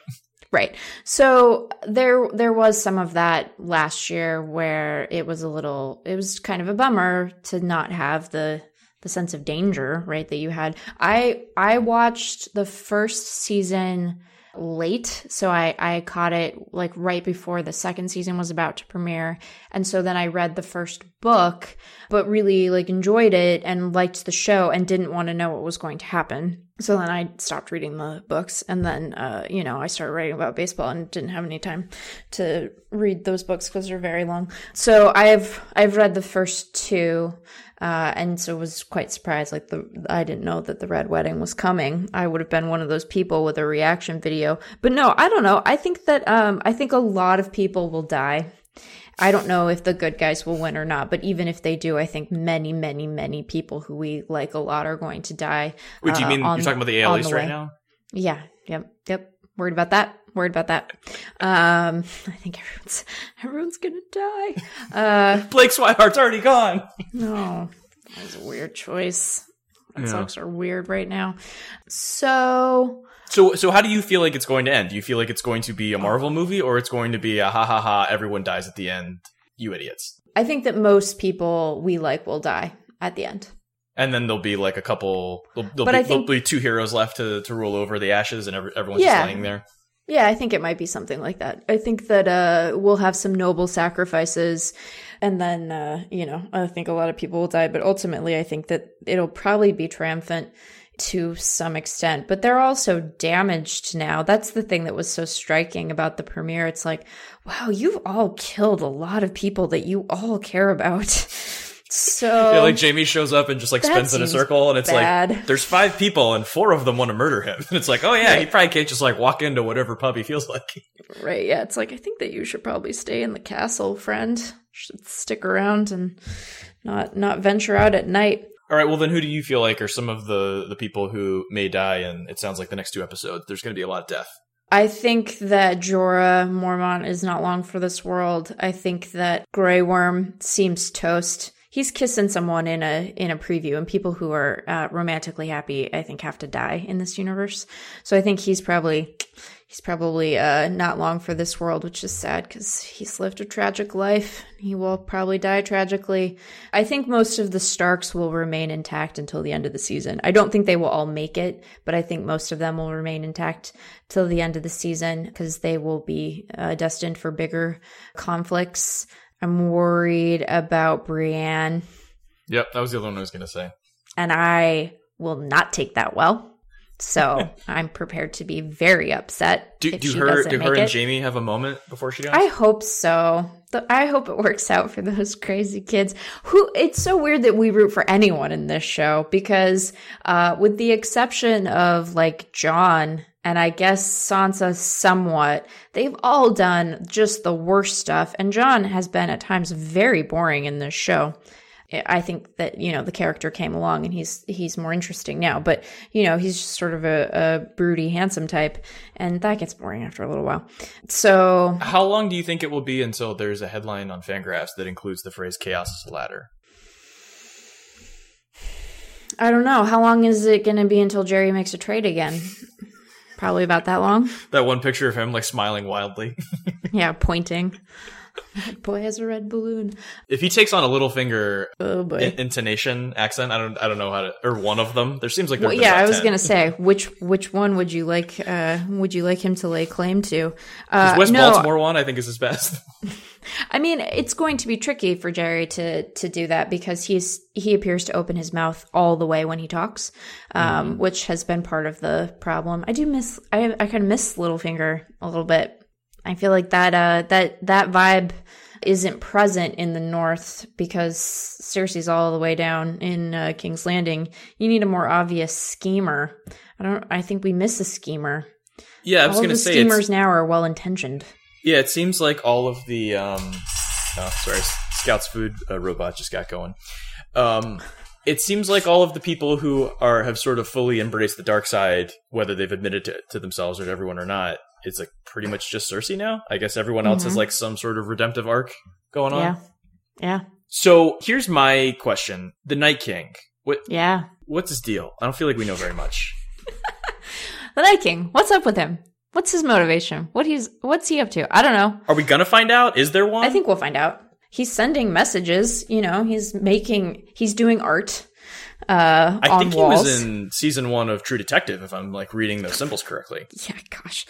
Right. So there there was some of that last year where it was a little it was kind of a bummer to not have the the sense of danger, right, that you had. I I watched the first season late, so I I caught it like right before the second season was about to premiere. And so then I read the first book, but really like enjoyed it and liked the show and didn't want to know what was going to happen. So then I stopped reading the books and then, uh, you know, I started writing about baseball and didn't have any time to read those books because they're very long. So I've, I've read the first two, uh, and so was quite surprised. Like the, I didn't know that the Red Wedding was coming. I would have been one of those people with a reaction video. But no, I don't know. I think that, um, I think a lot of people will die. I don't know if the good guys will win or not, but even if they do, I think many, many, many people who we like a lot are going to die. Wait, do you uh, mean on- you're talking about the AL East the right now? Yeah, yep, yep. Worried about that. Worried about that. Um, I think everyone's everyone's gonna die. Uh, Blake Swihart's already gone. no, That was a weird choice. Red yeah. Sox are weird right now. So so, so how do you feel like it's going to end? Do you feel like it's going to be a Marvel movie, or it's going to be a ha ha ha? Everyone dies at the end. You idiots. I think that most people we like will die at the end. And then there'll be like a couple. There'll, there'll, be, think, there'll be, two heroes left to, to rule over the ashes, and every, everyone's yeah. just laying there. Yeah, I think it might be something like that. I think that uh, we'll have some noble sacrifices, and then uh, you know, I think a lot of people will die. But ultimately, I think that it'll probably be triumphant to some extent, but they're also damaged now. That's the thing that was so striking about the premiere. It's like, wow, you've all killed a lot of people that you all care about. So yeah, like Jaime shows up and just like spins in a circle, and it's bad. like there's five people and four of them want to murder him. And it's like, oh yeah, right. he probably can't just like walk into whatever pub he feels like. Right? Yeah, it's like I think that you should probably stay in the castle, friend. Should stick around and not not venture out at night. All right. Well, then, who do you feel like are some of the the people who may die? And it sounds like the next two episodes, there's going to be a lot of death. I think that Jorah Mormont is not long for this world. I think that Grey Worm seems toast. He's kissing someone in a in a preview, and people who are uh, romantically happy, I think, have to die in this universe. So I think he's probably he's probably uh, not long for this world, which is sad because he's lived a tragic life. He will probably die tragically. I think most of the Starks will remain intact until the end of the season. I don't think they will all make it, but I think most of them will remain intact till the end of the season because they will be uh, destined for bigger conflicts. I'm worried about Brienne. Yep, that was the other one I was going to say. And I will not take that well. So I'm prepared to be very upset. Do, do her, do her and it. Jaime have a moment before she dies? I hope so. I hope it works out for those crazy kids. Who it's so weird that we root for anyone in this show because, uh, with the exception of like Jon and I guess Sansa somewhat, they've all done just the worst stuff. And Jon has been at times very boring in this show. I think that you know the character came along and he's he's more interesting now. But you know he's just sort of a, a broody, handsome type, and that gets boring after a little while. So, how long do you think it will be until there's a headline on Fangraphs that includes the phrase "chaos is a ladder"? I don't know. How long is it going to be until Jerry makes a trade again? Probably about that long. that one picture of him like smiling wildly. yeah, pointing. That boy has a red balloon. If he takes on a Littlefinger oh boy. In- intonation accent, I don't I don't know how to or one of them. There seems like well, yeah. I was 10. gonna say which which one would you like uh would you like him to lay claim to? Uh, West no, Baltimore one I think is his best. I mean, it's going to be tricky for Jerry to to do that because he's he appears to open his mouth all the way when he talks, um, mm. which has been part of the problem. I do miss I I kind of miss Littlefinger a little bit I feel like that uh that that vibe isn't present in the north because Cersei's all the way down in uh, King's Landing. You need a more obvious schemer. I don't. I think we miss a schemer. Yeah, I was going to say the schemers now are well intentioned. Yeah, it seems like all of the um, oh, sorry, Scout's food uh, robot just got going. Um, it seems like all of the people who are have sort of fully embraced the dark side, whether they've admitted to, to themselves or to everyone or not, it's like pretty much just Cersei now. I guess everyone else mm-hmm. has like some sort of redemptive arc going on. Yeah. Yeah. So here's my question: The Night King. What? Yeah. What's his deal? I don't feel like we know very much. the Night King. What's up with him? What's his motivation? What he's what's he up to? I don't know. Are we gonna find out? Is there one? I think we'll find out. He's sending messages. You know, he's making. He's doing art. Uh, I think walls. he was in season one of True Detective, if I'm like reading those symbols correctly. Yeah, gosh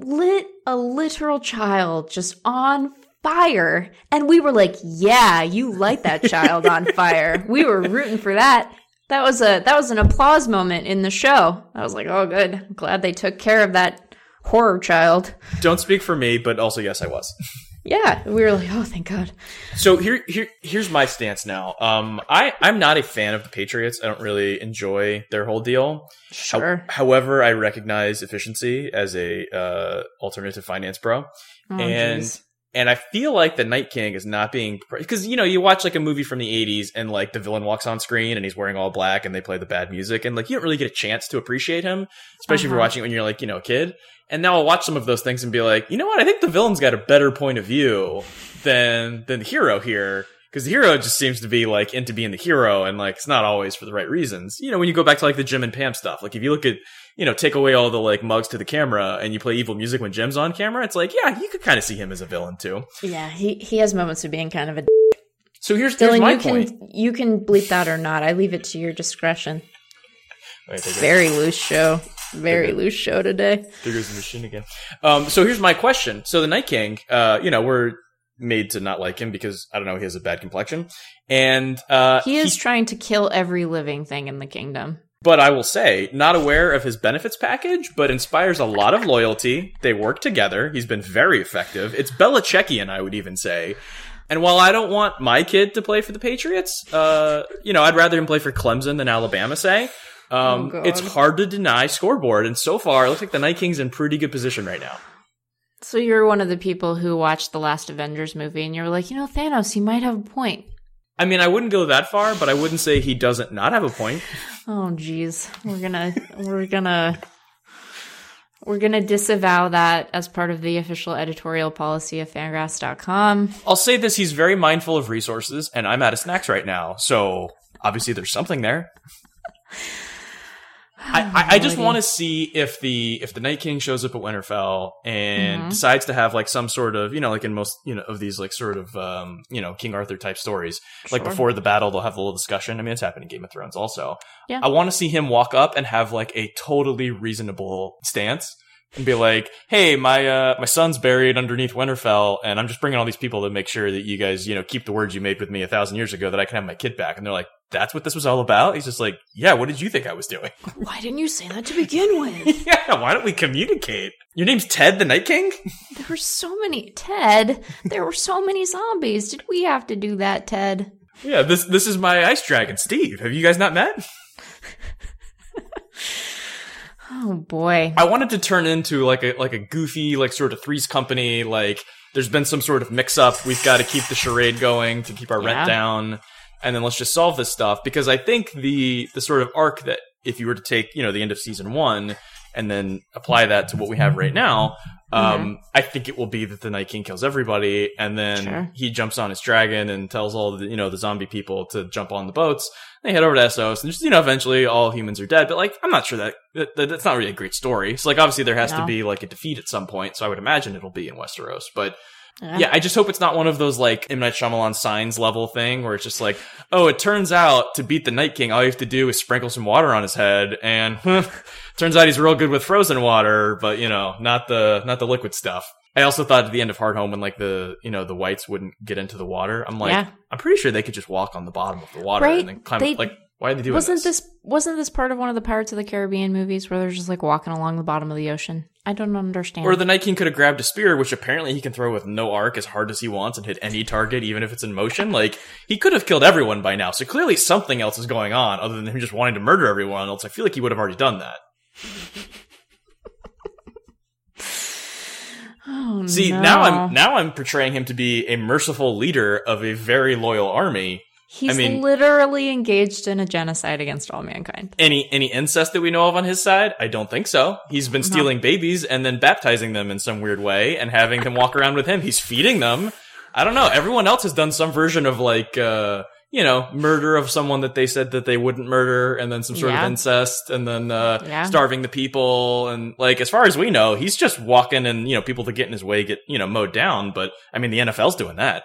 lit a literal child just on fire. And we were like, yeah, you light that child on fire. We were rooting for that. That was a that was an applause moment in the show. I was like, oh good. I'm glad they took care of that horror child. Don't speak for me, but also yes, I was. Yeah, we were like, oh, thank God. So here, here, here's my stance now. Um, I, I'm not a fan of the Patriots. I don't really enjoy their whole deal. Sure. How, however, I recognize efficiency as a uh, alternative finance pro, oh, and geez. and I feel like the Night King is not being because you know you watch like a movie from the '80s and like the villain walks on screen and he's wearing all black and they play the bad music and like you don't really get a chance to appreciate him, especially uh-huh. if you're uh-huh. watching it when you're like you know a kid. And now I'll watch some of those things and be like, you know what? I think the villain's got a better point of view than than the hero here. because the hero just seems to be like into being the hero and like it's not always for the right reasons. You know, when you go back to like the Jim and Pam stuff, like if you look at, you know, take away all the like mugs to the camera and you play evil music when Jim's on camera, it's like, yeah, you could kind of see him as a villain too. Yeah, he he has moments of being kind of a. So here's, here's Dylan, my you point. can you can bleep that or not. I leave it to your discretion. Wait, there goes- Very loose show. Very loose show today. There goes the machine again. Um, so here's my question. So the Night King, uh, you know, we're made to not like him because I don't know, he has a bad complexion, and uh, He is trying to kill every living thing in the kingdom. But I will say, not aware of his benefits package, but inspires a lot of loyalty. They work together. He's been very effective. It's Belichickian, I would even say. And while I don't want my kid to play for the Patriots, uh, you know, I'd rather him play for Clemson than Alabama, say. Um, Oh, it's hard to deny scoreboard, and so far, it looks like the Night King's in pretty good position right now. So you're one of the people who watched the last Avengers movie, and you're like, you know, Thanos, he might have a point. I mean, I wouldn't go that far, but I wouldn't say he doesn't not have a point. Oh, geez, we're gonna we're gonna we're gonna disavow that as part of the official editorial policy of Fangraphs.com. I'll say this: he's very mindful of resources, and I'm out of snacks right now, so obviously there's something there. I, I, I just want to see if the if the Night King shows up at Winterfell and Mhm. decides to have like some sort of you know like in most you know of these like sort of um you know King Arthur type stories like before the battle they'll have a little discussion. I mean it's happened in Game of Thrones also. Yeah. I want to see him walk up and have like a totally reasonable stance and be like, "Hey, my uh my son's buried underneath Winterfell, and I'm just bringing all these people to make sure that you guys you know keep the words you made with me a thousand years ago that I can have my kid back." And they're like, "That's what this was all about." He's just like, "Yeah, what did you think I was doing?" Why didn't you say that to begin with? yeah, why don't we communicate? Your name's Ted the Night King? there were so many Ted. There were so many zombies. Did we have to do that, Ted? Yeah, this this is my ice dragon, Steve. Have you guys not met? Oh boy. I wanted to turn into like a like a goofy like sort of Three's Company. Like there's been some sort of mix up. We've got to keep the charade going to keep our Yeah. rent down, and then let's just solve this stuff. Because I think the the sort of arc that if you were to take you know the end of season one and then apply that to what we have right now. Um, I think it will be that the Night King kills everybody, and then Sure. he jumps on his dragon and tells all the you know the zombie people to jump on the boats. They head over to Essos, and just you know eventually all humans are dead. But like, I'm not sure that, that, that that's not really a great story. So like, obviously there has to be like a defeat at some point. So I would imagine it'll be in Westeros. But Yeah. yeah, I just hope it's not one of those like M Night Shyamalan signs level thing where it's just like, oh, it turns out to beat the Night King, all you have to do is sprinkle some water on his head, and turns out he's real good with frozen water, but you know, not the not the liquid stuff. I also thought at the end of Hardhome when like the you know the whites wouldn't get into the water, I'm like, Yeah. I'm pretty sure they could just walk on the bottom of the water Right? and then climb. They- like, why did they doing wasn't this wasn't this part of one of the Pirates of the Caribbean movies where they're just like walking along the bottom of the ocean? I don't understand. Or the Night King could have grabbed a spear, which apparently he can throw with no arc as hard as he wants and hit any target, even if it's in motion. Like, he could have killed everyone by now. So clearly something else is going on other than him just wanting to murder everyone else. I feel like he would have already done that. oh, See, no. now I'm, now I'm portraying him to be a merciful leader of a very loyal army. He's I mean- literally engaged in a genocide against all mankind. Any, any incest that we know of on his side? I don't think so. He's been stealing babies and then baptizing them in some weird way and having them walk around with him. He's feeding them. I don't know. Everyone else has done some version of like, uh, you know, murder of someone that they said that they wouldn't murder and then some sort Yeah. of incest and then, uh, Yeah. starving the people. And like, as far as we know, he's just walking and, you know, people that get in his way get, you know, mowed down. But I mean, the NFL's doing that.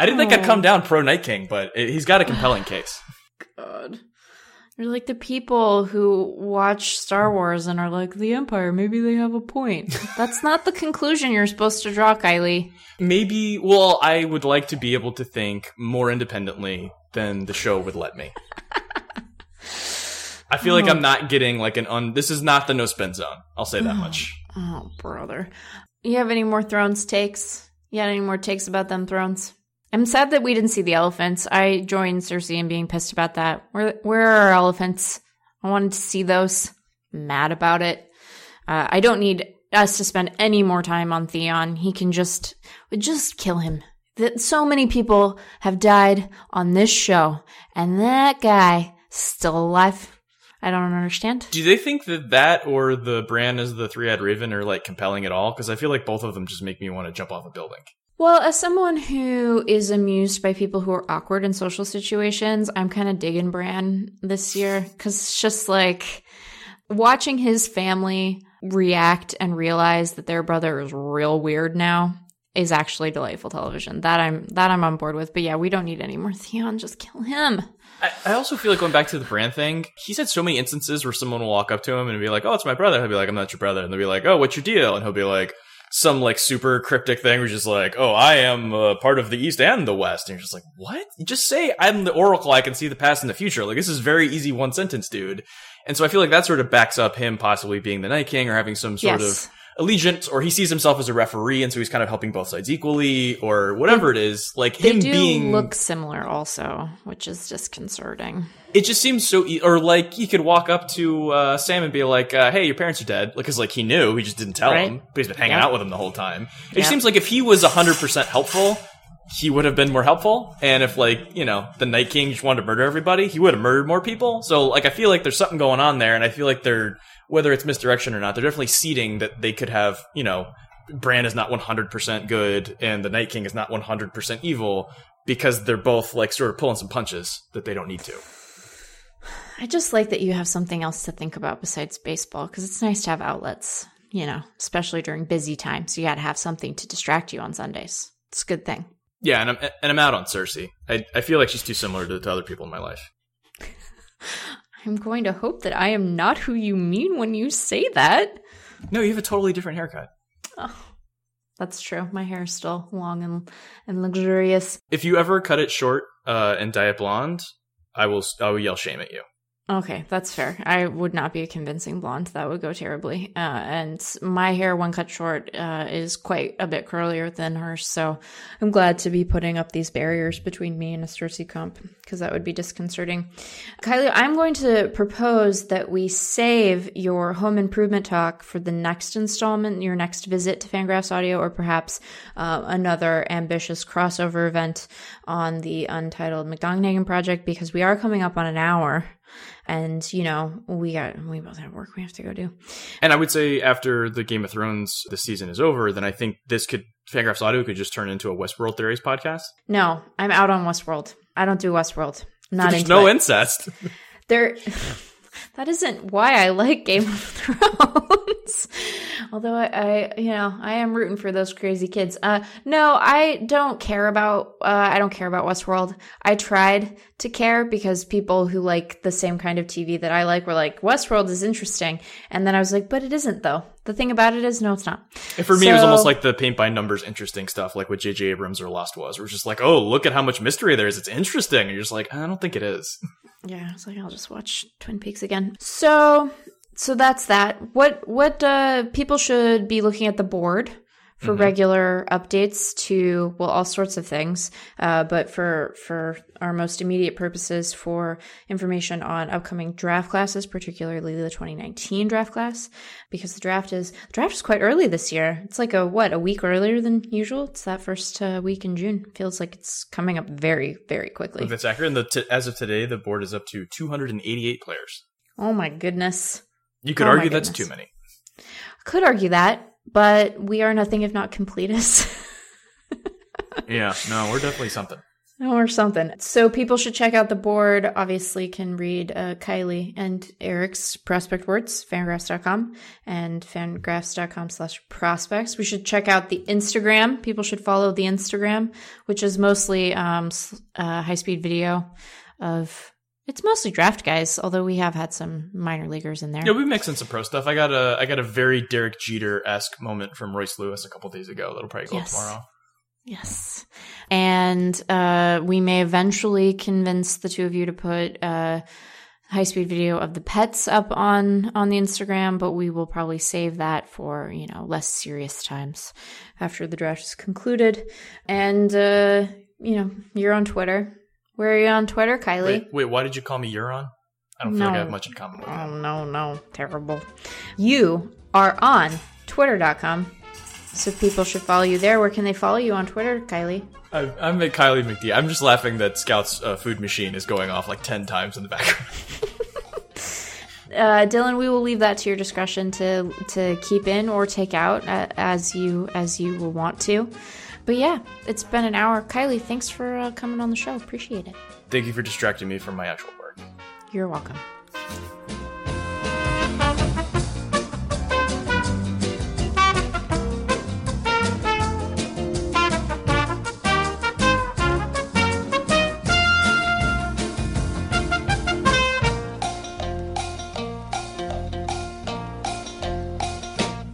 I didn't think I'd Oh. come down pro Night King, but it, he's got a compelling case. God. You're like the people who watch Star Wars and are like, the Empire, maybe they have a point. That's not the conclusion you're supposed to draw, Kiley. Maybe, well, I would like to be able to think more independently than the show would let me. I feel like Oh. I'm not getting like an un. This is not the no spin zone. I'll say that much. Oh, brother. You have any more Thrones takes? You had any more takes about them Thrones? I'm sad that we didn't see the elephants. I joined Cersei in being pissed about that. Where where are our elephants? I wanted to see those. Mad about it. Uh, I don't need us to spend any more time on Theon. He can just just kill him. That so many people have died on this show, and that guy still alive. I don't understand. Do they think that that or the Bran as the three eyed raven are like compelling at all? Because I feel like both of them just make me want to jump off a building. Well, as someone who is amused by people who are awkward in social situations, I'm kind of digging Bran this year because it's just like watching his family react and realize that their brother is real weird now is actually delightful television. That I'm that I'm on board with. But yeah, we don't need any more Theon. Just kill him. I, I also feel like going back to the Bran thing, he's had so many instances where someone will walk up to him and be like, "Oh, it's my brother." He'll be like, "I'm not your brother," and they'll be like, "Oh, what's your deal?" And he'll be like, some like super cryptic thing, which is like, "Oh, I am uh, part of the East and the West," and you're just like, "What?" Just say, "I'm the Oracle. I can see the past and the future." Like this is very easy one sentence, dude. And so I feel like that sort of backs up him possibly being the Night King or having some sort Yes. of allegiance, or he sees himself as a referee, and so he's kind of helping both sides equally, or whatever it is. Like They him do being look similar, also, which is disconcerting. it just seems so e- or like he could walk up to uh, Sam and be like, uh, "Hey, your parents are dead," because like he knew, he just didn't tell Right. him, but he's been hanging Yep. out with him the whole time. It Yep. seems like if he was hundred percent helpful, he would have been more helpful, and if like you know the Night King just wanted to murder everybody, he would have murdered more people. So like I feel like there's something going on there, and I feel like they're whether it's misdirection or not, they're definitely seeding that they could have you know. Bran is not 100% good and the Night King is not 100% evil because they're both like sort of pulling some punches that they don't need to. I just like that you have something else to think about besides baseball because it's nice to have outlets, you know, especially during busy times. You got to have something to distract you on Sundays. It's a good thing. Yeah, and I'm and I'm out on Cersei. I I feel like she's too similar to, to other people in my life. I'm going to hope that I am not who you mean when you say that. No, you have a totally different haircut. Oh, That's true. My hair is still long and, and luxurious. If you ever cut it short uh, and dye it blonde, I will I will yell shame at you. Okay, that's fair. I would not be a convincing blonde. That would go terribly. Uh, and my hair, when cut short, uh, is quite a bit curlier than hers. So I'm glad to be putting up these barriers between me and a Cersei comp because that would be disconcerting. Kiley, I'm going to propose that we save your home improvement talk for the next installment, your next visit to Fangraphs Audio, or perhaps uh, another ambitious crossover event on the untitled McDonaghan project because we are coming up on an hour and you know we got we both have work we have to go do And I would say after the Game of Thrones the season is over, then I think this could Fangraphs Audio could just turn into a Westworld Theories podcast. no i'm out on westworld i don't do westworld not There's no it. incest. there that isn't why i like game of thrones although I, I you know i am rooting for those crazy kids uh no i don't care about uh i don't care about westworld i tried to care because people who like the same kind of tv that i like were like westworld is interesting and then i was like but it isn't though the thing about it is no it's not And for me, it was almost like the paint by numbers interesting stuff, like what J.J. Abrams or Lost was. Where it's just like, oh, look at how much mystery there is. It's interesting. And you're just like, I don't think it is. Yeah, I was like, I'll just watch Twin Peaks again. So, so that's that. What what uh, people should be looking at the board for regular updates to well, all sorts of things. Uh, but for for our most immediate purposes, for information on upcoming draft classes, particularly the 2019 draft class, because the draft is the draft is quite early this year. It's like a what a week earlier than usual. It's that first uh, week in June. Feels like it's coming up very very quickly. It's accurate, and the t- as of today, the board is up to 288 players. Oh my goodness. You could Oh argue that's too many. Could argue that, but we are nothing if not completists. Yeah, no, we're definitely something. or something. So people should check out the board. Obviously, can read uh, Kiley and Eric's prospect words, fangraphs.com and fangraphs.com slash prospects. We should check out the Instagram. People should follow the Instagram, which is mostly um, uh, high speed video of. It's mostly draft guys, although we have had some minor leaguers in there. Yeah, we mixing some pro stuff. I got a I got a very Derek Jeter esque moment from Royce Lewis a couple days ago. That'll probably go Yes. tomorrow. Yes. And uh, we may eventually convince the two of you to put a high speed video of the pets up on on the Instagram, but we will probably save that for, you know, less serious times after the draft is concluded. And uh, you know, you're on Twitter. Where are you on Twitter, Kiley? Wait, wait, why did you call me Euron? I don't feel like I have much in common with Oh no, no, terrible. You are on twitter.com. So people should follow you there. Where can they follow you on Twitter, Kiley? I, I'm at Kiley McD. I'm just laughing that Scout's uh, food machine is going off like ten times in the background. uh, Dylan, we will leave that to your discretion to to keep in or take out uh, as you as you will want to. But yeah, it's been an hour. Kiley, thanks for uh, coming on the show. Appreciate it. Thank you for distracting me from my actual work. You're welcome.